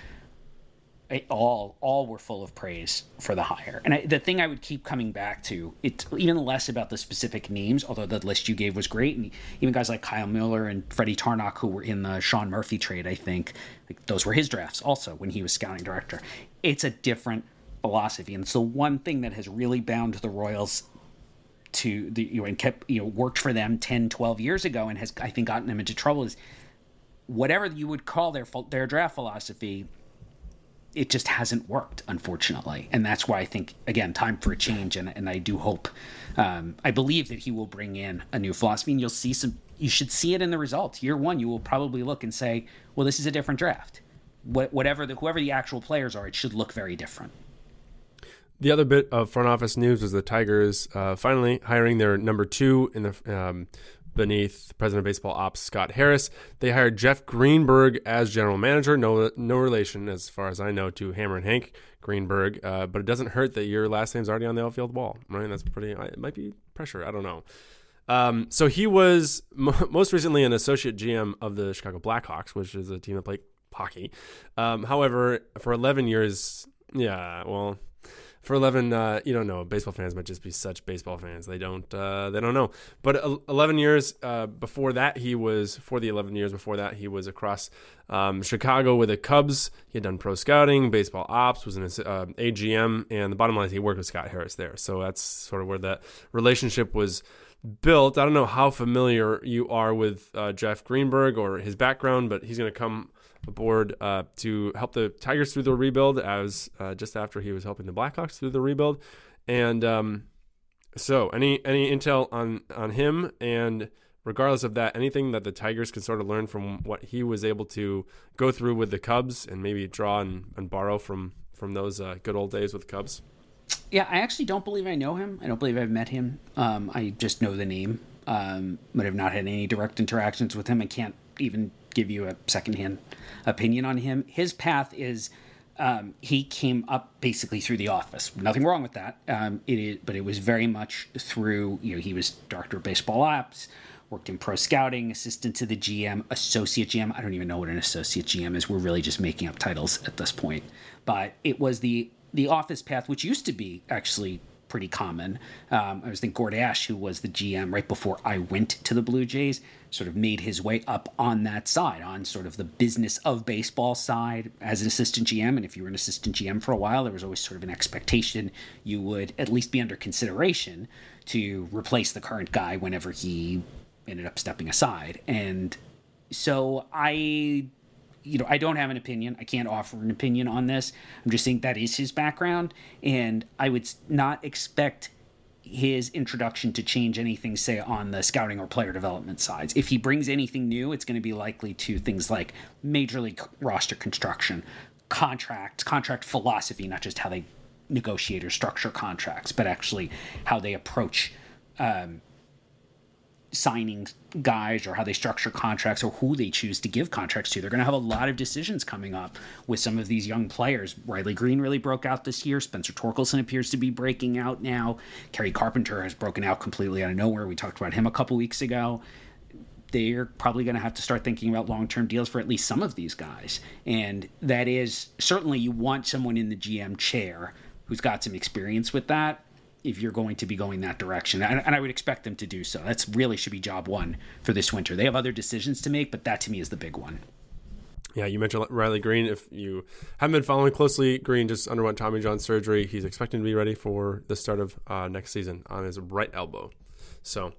[SPEAKER 3] it, all all were full of praise for the hire. And I, the thing I would keep coming back to, it's even less about the specific names, although the list you gave was great, and even guys like Kyle Muller and Freddy Tarnok, who were in the Sean Murphy trade, I think, like, those were his drafts also when he was scouting director. It's a different philosophy, and it's the one thing that has really bound the Royals to the you know and kept you know worked for them 10 12 years ago and has i think gotten them into trouble is whatever you would call their their draft philosophy it just hasn't worked unfortunately. And that's why i think again time for a change. And, and i do hope um, i believe that he will bring in a new philosophy. And you'll see some you should see it in the results. Year one you will probably look and say well this is a different draft. Whatever the whoever the actual players are it should look very different
[SPEAKER 2] the other bit of front office news was the Tigers uh, finally hiring their number two in the um, beneath President of Baseball Ops Scott Harris. They hired Jeff Greenberg as general manager. No, no relation, as far as I know, to Hammerin' Hank Greenberg. Uh, but it doesn't hurt that your last name's already on the outfield wall. Right? That's pretty. It might be pressure. I don't know. Um, so he was most recently an associate GM of the Chicago Blackhawks, which is a team that played hockey. Um, however, for 11 years, yeah, well, for 11 uh, you don't know baseball fans might just be such baseball fans. They don't uh, they don't know. But 11 years uh, before that he was for the 11 years before that he was across um, chicago with the cubs. He had done pro scouting baseball ops was an agm and the bottom line is he worked with scott harris there. So that's sort of where that relationship was built. I don't know how familiar you are with uh, jeff greenberg or his background but he's going to come aboard uh, to help the Tigers through the rebuild, as uh, just after he was helping the Blackhawks through the rebuild. And um, so, any any intel on on him, and regardless of that, anything that the Tigers can sort of learn from what he was able to go through with the Cubs, and maybe draw and, and borrow from from those uh, good old days with Cubs.
[SPEAKER 3] Yeah, I actually don't believe I know him. I don't believe I've met him. Um, I just know the name, um, but I've not had any direct interactions with him. I can't even give you a secondhand opinion on him. His path is um, he came up basically through the office. Nothing wrong with that. Um, it is, but it was very much through you know he was director of baseball ops, worked in pro scouting, assistant to the GM, associate GM. I don't even know what an associate GM is. We're really just making up titles at this point. But it was the the office path, which used to be actually pretty common. Um, I was thinking Gord Ash, who was the GM right before I went to the Blue Jays, sort of made his way up on that side, on sort of the business of baseball side as an assistant GM. And if you were an assistant GM for a while, there was always sort of an expectation you would at least be under consideration to replace the current guy whenever he ended up stepping aside. And so I you know, I don't have an opinion. I can't offer an opinion on this. I'm just saying that is his background, and I would not expect his introduction to change anything, say, on the scouting or player development sides. If he brings anything new, it's going to be likely to things like major league roster construction, contracts, contract philosophy, not just how they negotiate or structure contracts, but actually how they approach um, signing guys or how they structure contracts or who they choose to give contracts to. They're going to have a lot of decisions coming up with some of these young players. Riley Greene really broke out this year. Spencer Torkelson appears to be breaking out now. Kerry Carpenter has broken out completely out of nowhere. We talked about him a couple weeks ago. They're probably going to have to start thinking about long term deals for at least some of these guys. And that is certainly you want someone in the GM chair who's got some experience with that if you're going to be going that direction. And, and, I would expect them to do so. That's really should be job one for this winter. They have other decisions to make, but that to me is the big one.
[SPEAKER 2] Yeah, you mentioned Riley Greene. If you haven't been following closely, Greene just underwent Tommy John surgery. He's expecting to be ready for the start of uh, next season on his right elbow. So,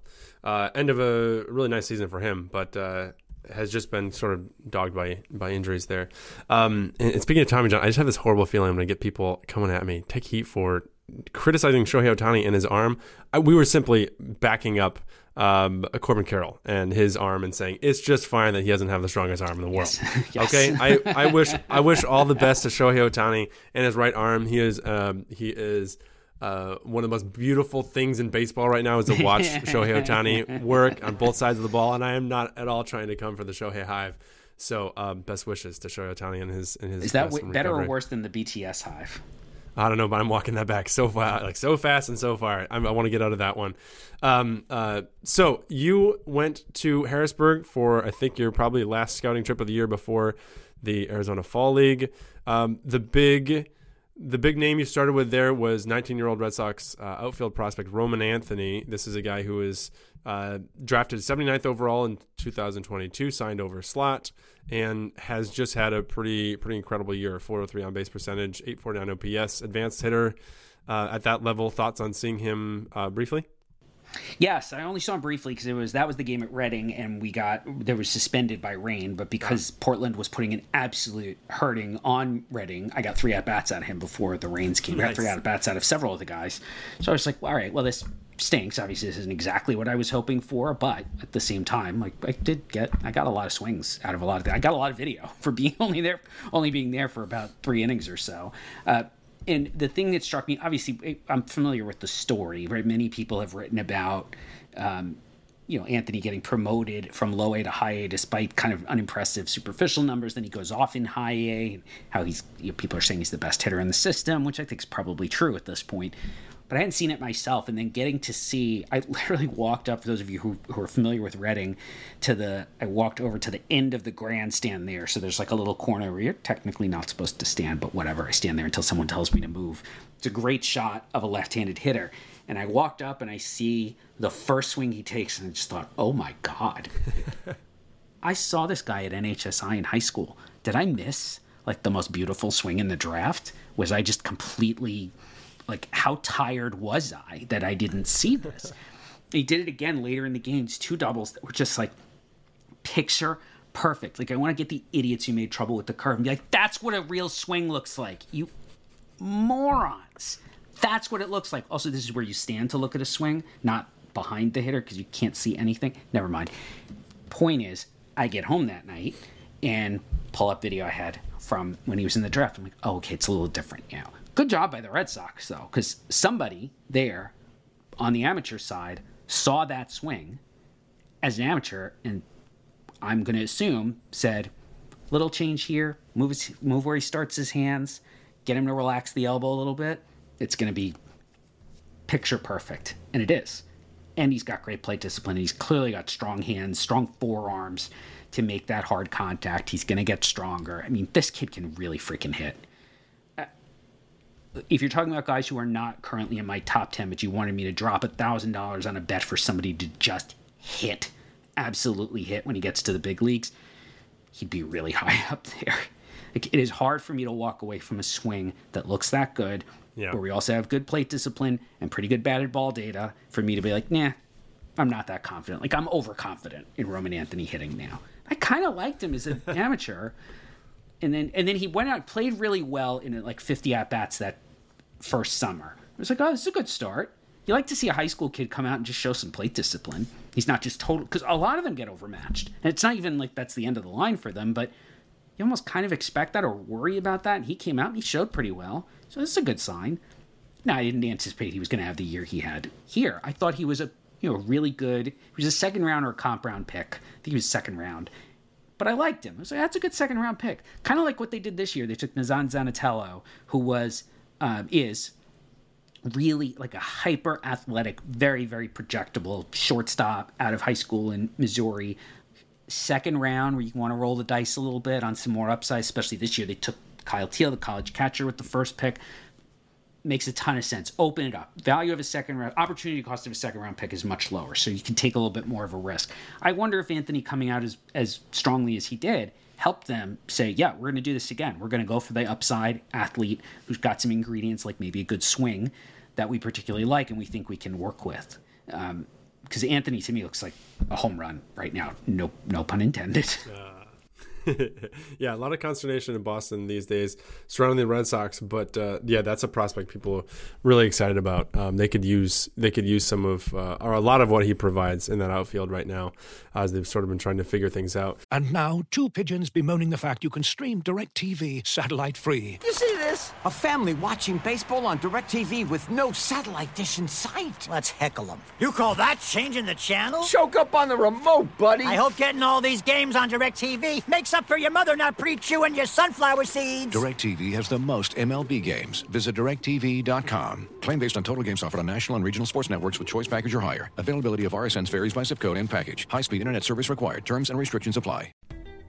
[SPEAKER 2] uh, end of a really nice season for him, but uh, has just been sort of dogged by by injuries there. Um, and, and speaking of Tommy John, I just have this horrible feeling I'm going to get people coming at me, take heat for criticizing Shohei Ohtani and his arm, I, we were simply backing up um, Corbin Carroll and his arm and saying it's just fine that he doesn't have the strongest arm in the world. Yes. yes. Okay, I, I wish I wish all the best to Shohei Ohtani and his right arm. He is um, he is. Uh, one of the most beautiful things in baseball right now is to watch Shohei Ohtani work on both sides of the ball, and I am not at all trying to come for the Shohei hive. So, um, best wishes to Shohei Ohtani and his and his.
[SPEAKER 3] Is that w- better or worse than the BTS hive?
[SPEAKER 2] I don't know, but I'm walking that back so far, like so fast and so far. I'm, i want to get out of that one. Um, uh, so you went to Harrisburg for, I think, your probably last scouting trip of the year before the Arizona Fall League. Um, the big, the big name you started with there was 19 year old Red Sox uh, outfield prospect Roman Anthony. This is a guy who was uh, drafted 79th overall in 2022, signed over slot and has just had a pretty pretty incredible year. 403 on base percentage, 849 OPS, advanced hitter uh, at that level. Thoughts on seeing him uh, briefly?
[SPEAKER 3] Yes, I only saw him briefly because it was that was the game at Reading, and we got there was suspended by rain. But because Portland was putting an absolute hurting on Reading, I got three at bats out of him before the rains came. Nice. I got three at bats out of several of the guys, so I was like, all right, well this stinks. Obviously, this isn't exactly what I was hoping for, but at the same time, like I did get, I got a lot of swings out of a lot of. I got a lot of video for being only there, only being there for about three innings or so. Uh, and the thing that struck me, obviously, I'm familiar with the story. Right, many people have written about. Um, you know Anthony getting promoted from low A to high A despite kind of unimpressive superficial numbers. Then he goes off in high A. How he's you know, people are saying he's the best hitter in the system, which I think is probably true at this point but I hadn't seen it myself. And then getting to see, I literally walked up, for those of you who, who are familiar with Reading, to the, I walked over to the end of the grandstand there. So there's like a little corner where you're technically not supposed to stand, but whatever. I stand there until someone tells me to move. It's a great shot of a left handed hitter. And I walked up and I see the first swing he takes, and I just thought, oh my God. I saw this guy at NHSI in high school. Did I miss like the most beautiful swing in the draft? Was I just completely like how tired was I that I didn't see this? he did it again later in the games, two doubles that were just like picture perfect. Like I want to get the idiots who made trouble with the curve and be like, that's what a real swing looks like. You morons. That's what it looks like. Also, this is where you stand to look at a swing, not behind the hitter because you can't see anything. Never mind. Point is, I get home that night and pull up video I had from when he was in the draft. I'm like, oh, okay, it's a little different now. Good job by the Red Sox, though, because somebody there on the amateur side saw that swing as an amateur and I'm going to assume said, little change here, move, his, move where he starts his hands, get him to relax the elbow a little bit. It's going to be picture perfect. And it is. And he's got great plate discipline. He's clearly got strong hands, strong forearms to make that hard contact. He's going to get stronger. I mean, this kid can really freaking hit if you're talking about guys who are not currently in my top 10, but you wanted me to drop a $1,000 on a bet for somebody to just hit, absolutely hit when he gets to the big leagues, he'd be really high up there. Like, it is hard for me to walk away from a swing that looks that good,
[SPEAKER 2] Yeah.
[SPEAKER 3] where we also have good plate discipline and pretty good batted ball data, for me to be like, nah, I'm not that confident. Like, I'm overconfident in Roman Anthony hitting now. I kind of liked him as an amateur and then and then he went out played really well in like 50 at bats that first summer. I was like, oh, this is a good start. You like to see a high school kid come out and just show some plate discipline. He's not just total because a lot of them get overmatched, and it's not even like that's the end of the line for them. But you almost kind of expect that or worry about that. And he came out and he showed pretty well, so this is a good sign. Now I didn't anticipate he was going to have the year he had here. I thought he was a you know really good. He was a second round or a comp round pick. I think he was second round, but I liked him. I was like, that's a good second round pick. Kind of like what they did this year. They took Nazzan Zanetello, who was um, is really like a hyper athletic, very very projectable shortstop out of high school in Missouri. Second round, where you want to roll the dice a little bit on some more upside, especially this year. They took Kyle Teel, the college catcher, with the first pick makes a ton of sense. Open it up. Value of a second round, opportunity cost of a second round pick is much lower, so you can take a little bit more of a risk. I wonder if Anthony coming out as as strongly as he did helped them say, yeah, we're going to do this again. We're going to go for the upside athlete who's got some ingredients like maybe a good swing that we particularly like and we think we can work with. Um, because Anthony to me looks like a home run right now. No, no pun intended.
[SPEAKER 2] yeah, a lot of consternation in Boston these days surrounding the Red Sox, but uh, yeah, that's a prospect people are really excited about. Um, they could use they could use some of uh, or a lot of what he provides in that outfield right now, as they've sort of been trying to figure things out.
[SPEAKER 4] And now, two pigeons bemoaning the fact you can stream DirecTV satellite free.
[SPEAKER 5] You see this? A family watching baseball on DirecTV with no satellite dish in sight.
[SPEAKER 6] Let's heckle them. You call that changing the channel?
[SPEAKER 5] Choke up on the remote, buddy.
[SPEAKER 6] I hope getting all these games on DirecTV makes up for your mother not pre-chewing your sunflower seeds.
[SPEAKER 4] DirecTV has the most MLB games. Visit DirecTV.com. Claim based on total games offered on national and regional sports networks with choice package or higher. Availability of RSNs varies by zip code and package. High speed internet service required. Terms and restrictions apply.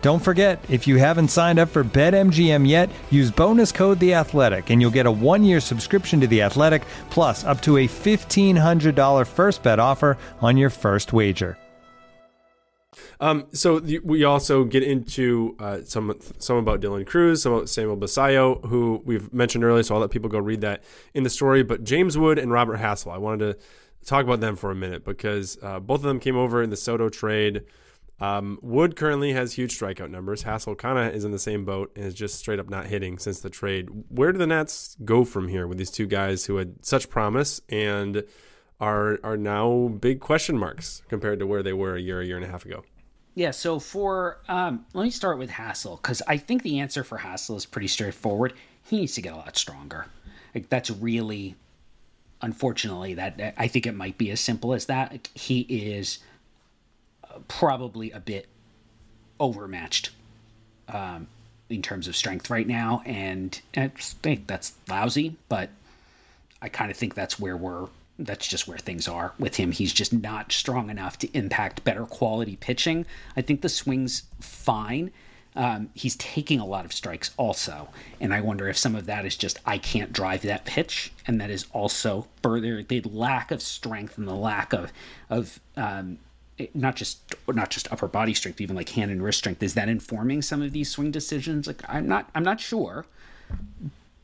[SPEAKER 7] Don't forget, if you haven't signed up for BetMGM yet, use bonus code The Athletic, and you'll get a one-year subscription to The Athletic, plus up to a fifteen hundred dollar first bet offer on your first wager.
[SPEAKER 2] Um, so we also get into uh, some some about Dylan Crews, some about Samuel Basallo, who we've mentioned earlier. So I'll let people go read that in the story. But James Wood and Robert Hassell, I wanted to talk about them for a minute because uh, both of them came over in the Soto trade. Um, Wood currently has huge strikeout numbers. Hassell kind of is in the same boat and is just straight up not hitting since the trade. Where do the Nats go from here with these two guys who had such promise and are are now big question marks compared to where they were a year, a year and a half ago?
[SPEAKER 3] Yeah, so for um, let me start with Hassell because I think the answer for Hassell is pretty straightforward. He needs to get a lot stronger. Like that's really, unfortunately, that I think it might be as simple as that. Like, he is probably a bit overmatched um, in terms of strength right now, and I think that's lousy. But I kind of think that's where we're that's just where things are with him. He's just not strong enough to impact better quality pitching. I think the swing's fine. Um, he's taking a lot of strikes also, and I wonder if some of that is just I can't drive that pitch, and that is also further the lack of strength and the lack of of um, not just not just upper body strength, even like hand and wrist strength. Is that informing some of these swing decisions? Like I'm not I'm not sure,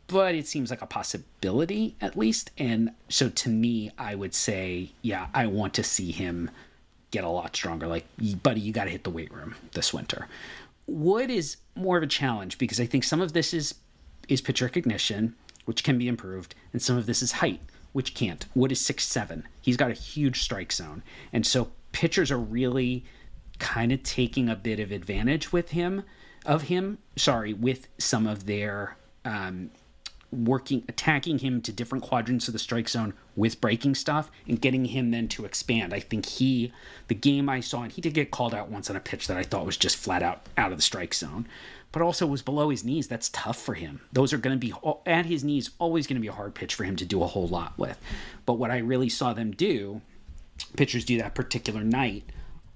[SPEAKER 3] but it seems like a possibility at least. And so to me, I would say, yeah, I want to see him get a lot stronger. Like, buddy, you got to hit the weight room this winter. Wood is more of a challenge because I think some of this is is pitch recognition, which can be improved, and some of this is height, which can't. Wood is six seven. He's got a huge strike zone, and so pitchers are really kind of taking a bit of advantage with him, of him. Sorry, with some of their um, working attacking him to different quadrants of the strike zone with breaking stuff and getting him then to expand. I think he the game I saw and he did get called out once on a pitch that I thought was just flat out out of the strike zone, but also was below his knees. That's tough for him. Those are going to be at his knees always going to be a hard pitch for him to do a whole lot with. But what I really saw them do, pitchers do that particular night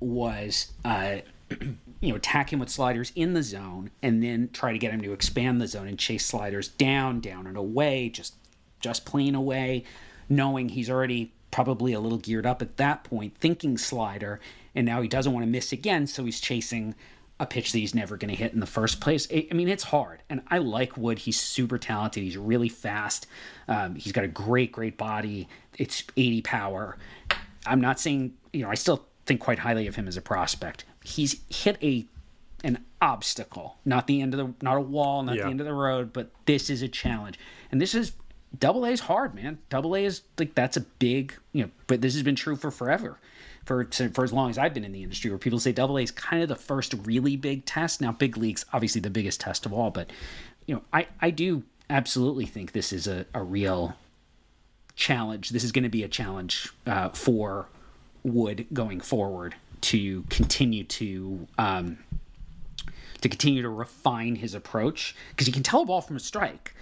[SPEAKER 3] was uh you know, attack him with sliders in the zone and then try to get him to expand the zone and chase sliders down, down and away, just just plain away, knowing he's already probably a little geared up at that point, thinking slider, and now he doesn't want to miss again, so he's chasing a pitch that he's never going to hit in the first place. I mean, it's hard, and I like Wood. He's super talented. He's really fast. Um, he's got a great, great body. It's 80 power. I'm not saying you know I still think quite highly of him as a prospect, he's hit a an obstacle, not the end of the not a wall, not yeah. the end of the road, but this is a challenge. And this is double A is hard, man. Double A is like that's a big, you know, but this has been true for forever. For, for as long as I've been in the industry, where people say double A is kind of the first really big test. Now, big leagues, obviously the biggest test of all, but you know, I, I do absolutely think this is a, a real challenge. This is going to be a challenge uh, for Wood going forward to continue to um, to continue to refine his approach because you can tell a ball from a strike.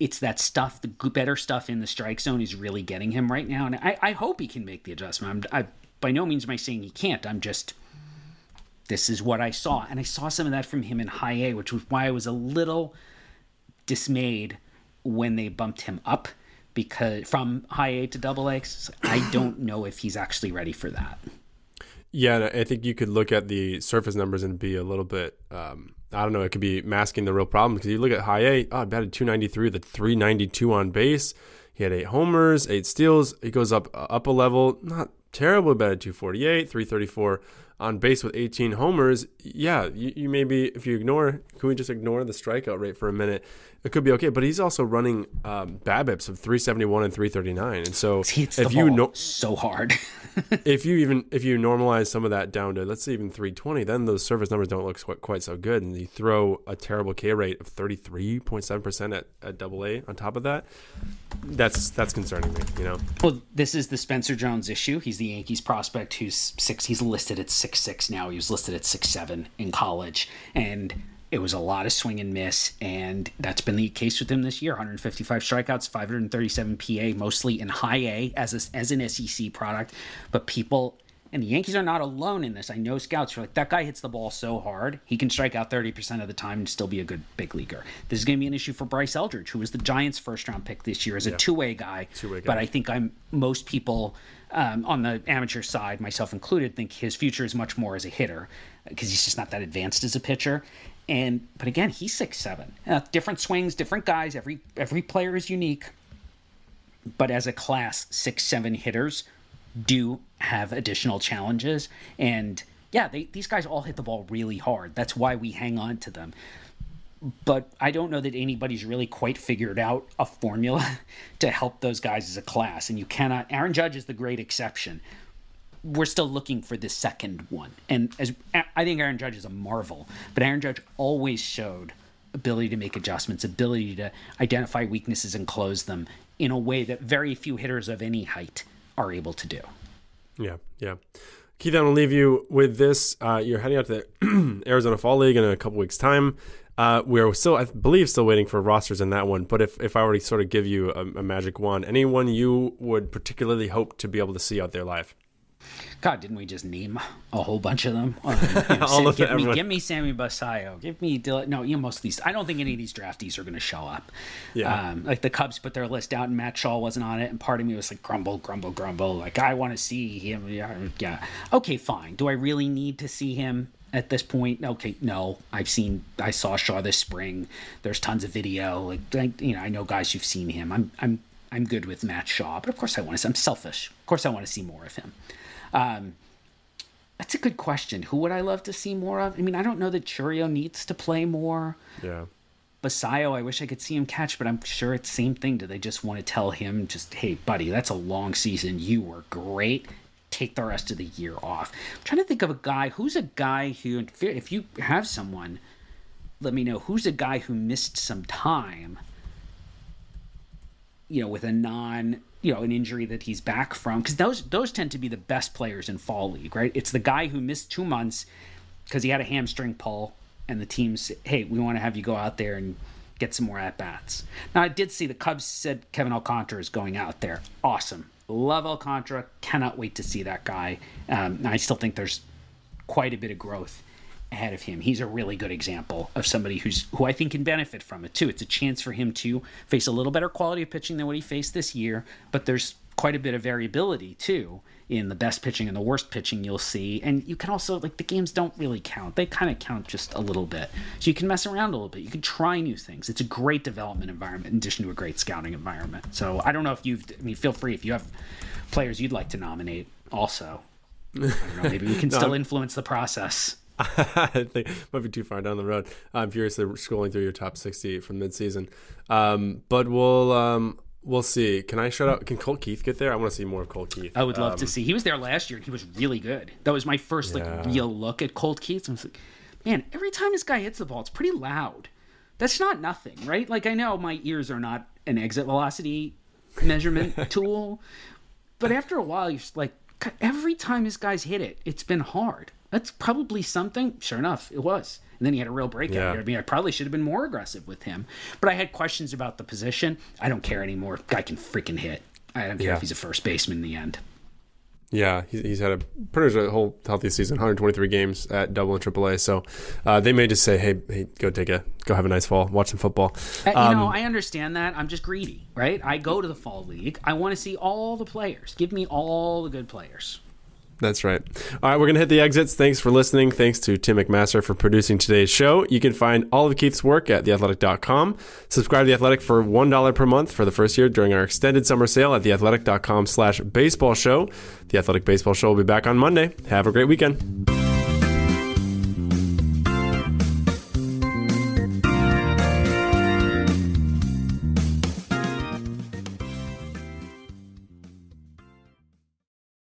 [SPEAKER 3] It's that stuff, the better stuff in the strike zone is really getting him right now, and I, I hope he can make the adjustment. I'm, I, by no means am I saying he can't. I'm just this is what I saw, and I saw some of that from him in High A, which was why I was a little dismayed when they bumped him up because from High A to Double A. I don't know if he's actually ready for that.
[SPEAKER 2] Yeah, I think you could look at the surface numbers and be a little bit, um, I don't know, it could be masking the real problem because you look at high A, oh, batted 293 the 392 on base. He had eight homers, eight steals. He goes up up a level, not terrible, batted 248, 334 on base with 18 homers. Yeah, you, you maybe, if you ignore, can we just ignore the strikeout rate for a minute? it could be okay. But he's also running um, BABIPs of 371 and 339, and so
[SPEAKER 3] if you know so hard,
[SPEAKER 2] if you even if you normalize some of that down to let's say even 320, then those service numbers don't look quite, quite so good, and you throw a terrible K rate of 33.7 percent at at Double A on top of that. That's that's concerning me. You know.
[SPEAKER 3] Well, this is the Spencer Jones issue. He's the Yankees prospect who's six. He's listed at six six six now. He was listed at six seven in college, and it was a lot of swing and miss, and that's been the case with him this year. 155 strikeouts, 537 PA, mostly in high A as a, as an SEC product. But people and the Yankees are not alone in this. I know scouts are like that guy hits the ball so hard he can strike out 30% of the time and still be a good big leaguer. This is going to be an issue for Bryce Eldridge, who was the Giants' first round pick this year as a yeah. two way guy.
[SPEAKER 2] Two-way guy.
[SPEAKER 3] But I think I'm most people um, on the amateur side, myself included, think his future is much more as a hitter because he's just not that advanced as a pitcher. And but again, he's six seven. Uh, different swings, different guys. Every every player is unique. But as a class, six seven hitters do have additional challenges. And yeah, they, these guys all hit the ball really hard. That's why we hang on to them. But I don't know that anybody's really quite figured out a formula to help those guys as a class. And you cannot. Aaron Judge is the great exception we're still looking for the second one. And as I think Aaron Judge is a marvel, but Aaron Judge always showed ability to make adjustments, ability to identify weaknesses and close them in a way that very few hitters of any height are able to do.
[SPEAKER 2] Yeah, yeah. Keith, I'm going to leave you with this. Uh, you're heading out to the Arizona Fall League in a couple weeks' time. Uh, we're still, I believe, still waiting for rosters in that one. But if, if I were to sort of give you a, a magic wand, anyone you would particularly hope to be able to see out there live?
[SPEAKER 3] God, didn't we just name a whole bunch of them? You know, All of give, me, give me Sammy Basallo. Give me Dylan. No, you know, most of these. I don't think any of these draftees are going to show up. Yeah. Um, like the Cubs put their list out and Matt Shaw wasn't on it, and part of me was like, grumble, grumble, grumble. Like I want to see him. Yeah, yeah. Okay, fine. Do I really need to see him? At this point. Okay, no, I've seen, I saw Shaw this spring. There's tons of video. Like, I, you know, I know guys who've seen him. I'm, I'm, I'm good with Matt Shaw, but of course I want to. I'm selfish. Of course I want to see more of him. Um, that's a good question. Who would I love to see more of? I mean, I don't know that Chourio needs to play more.
[SPEAKER 2] Yeah.
[SPEAKER 3] Basallo, I wish I could see him catch, but I'm sure it's the same thing. Do they just want to tell him, just, hey, buddy, that's a long season. You were great. Take the rest of the year off. I'm trying to think of a guy. Who's a guy who, if you have someone, let me know. Who's a guy who missed some time, you know, with a non, you know, an injury that he's back from? Because those, those tend to be the best players in fall league, right? It's the guy who missed two months because he had a hamstring pull and the teams, hey, we want to have you go out there and get some more at bats. Now, I did see the Cubs said Kevin Alcantara is going out there. Awesome. Love Alcantara. Cannot wait to see that guy. Um, I still think there's quite a bit of growth ahead of him. He's a really good example of somebody who's who I think can benefit from it too. It's a chance for him to face a little better quality of pitching than what he faced this year, but there's quite a bit of variability too in the best pitching and the worst pitching you'll see. And you can also like the games don't really count. They kind of count just a little bit. So you can mess around a little bit. You can try new things. It's a great development environment in addition to a great scouting environment. So I don't know if you've I mean feel free if you have players you'd like to nominate also. I don't know, maybe we can still influence the process.
[SPEAKER 2] I think might be too far down the road. I'm furiously scrolling through your top 60 from midseason. Um, but we'll um, we'll see. Can I shut up? Can Colt Keith get there? I want to see more of Colt Keith.
[SPEAKER 3] I would love
[SPEAKER 2] um,
[SPEAKER 3] to see. He was there last year and he was really good. That was my first
[SPEAKER 2] Yeah.
[SPEAKER 3] like real look at Colt Keith. I was like, man, every time this guy hits the ball, it's pretty loud. That's not nothing, right? Like I know my ears are not an exit velocity measurement tool, but after a while, you're just like, every time this guy's hit it, it's been hard. That's probably something. Sure enough, it was. And then he had a real breakout
[SPEAKER 2] Yeah.
[SPEAKER 3] I mean, I probably should have been more aggressive with him. But I had questions about the position. I don't care anymore. Guy can freaking hit. I don't care
[SPEAKER 2] Yeah.
[SPEAKER 3] if he's a first baseman in the end.
[SPEAKER 2] Yeah, he's, he's had a pretty much a whole healthy season, 123 games at Double and Triple A. So uh, they may just say, "Hey, hey, go take a go have a nice fall, watch some football."
[SPEAKER 3] Uh, you
[SPEAKER 2] Um,
[SPEAKER 3] know, I understand that. I'm just greedy, right? I go to the fall league. I want to see all the players. Give me all the good players.
[SPEAKER 2] That's right. All right, we're going to hit the exits. Thanks for listening. Thanks to Tim McMaster for producing today's show. You can find all of Keith's work at theathletic.com. Subscribe to The Athletic for $1 per month for the first year during our extended summer sale at theathletic.com slash baseball show. The Athletic Baseball Show will be back on Monday. Have a great weekend.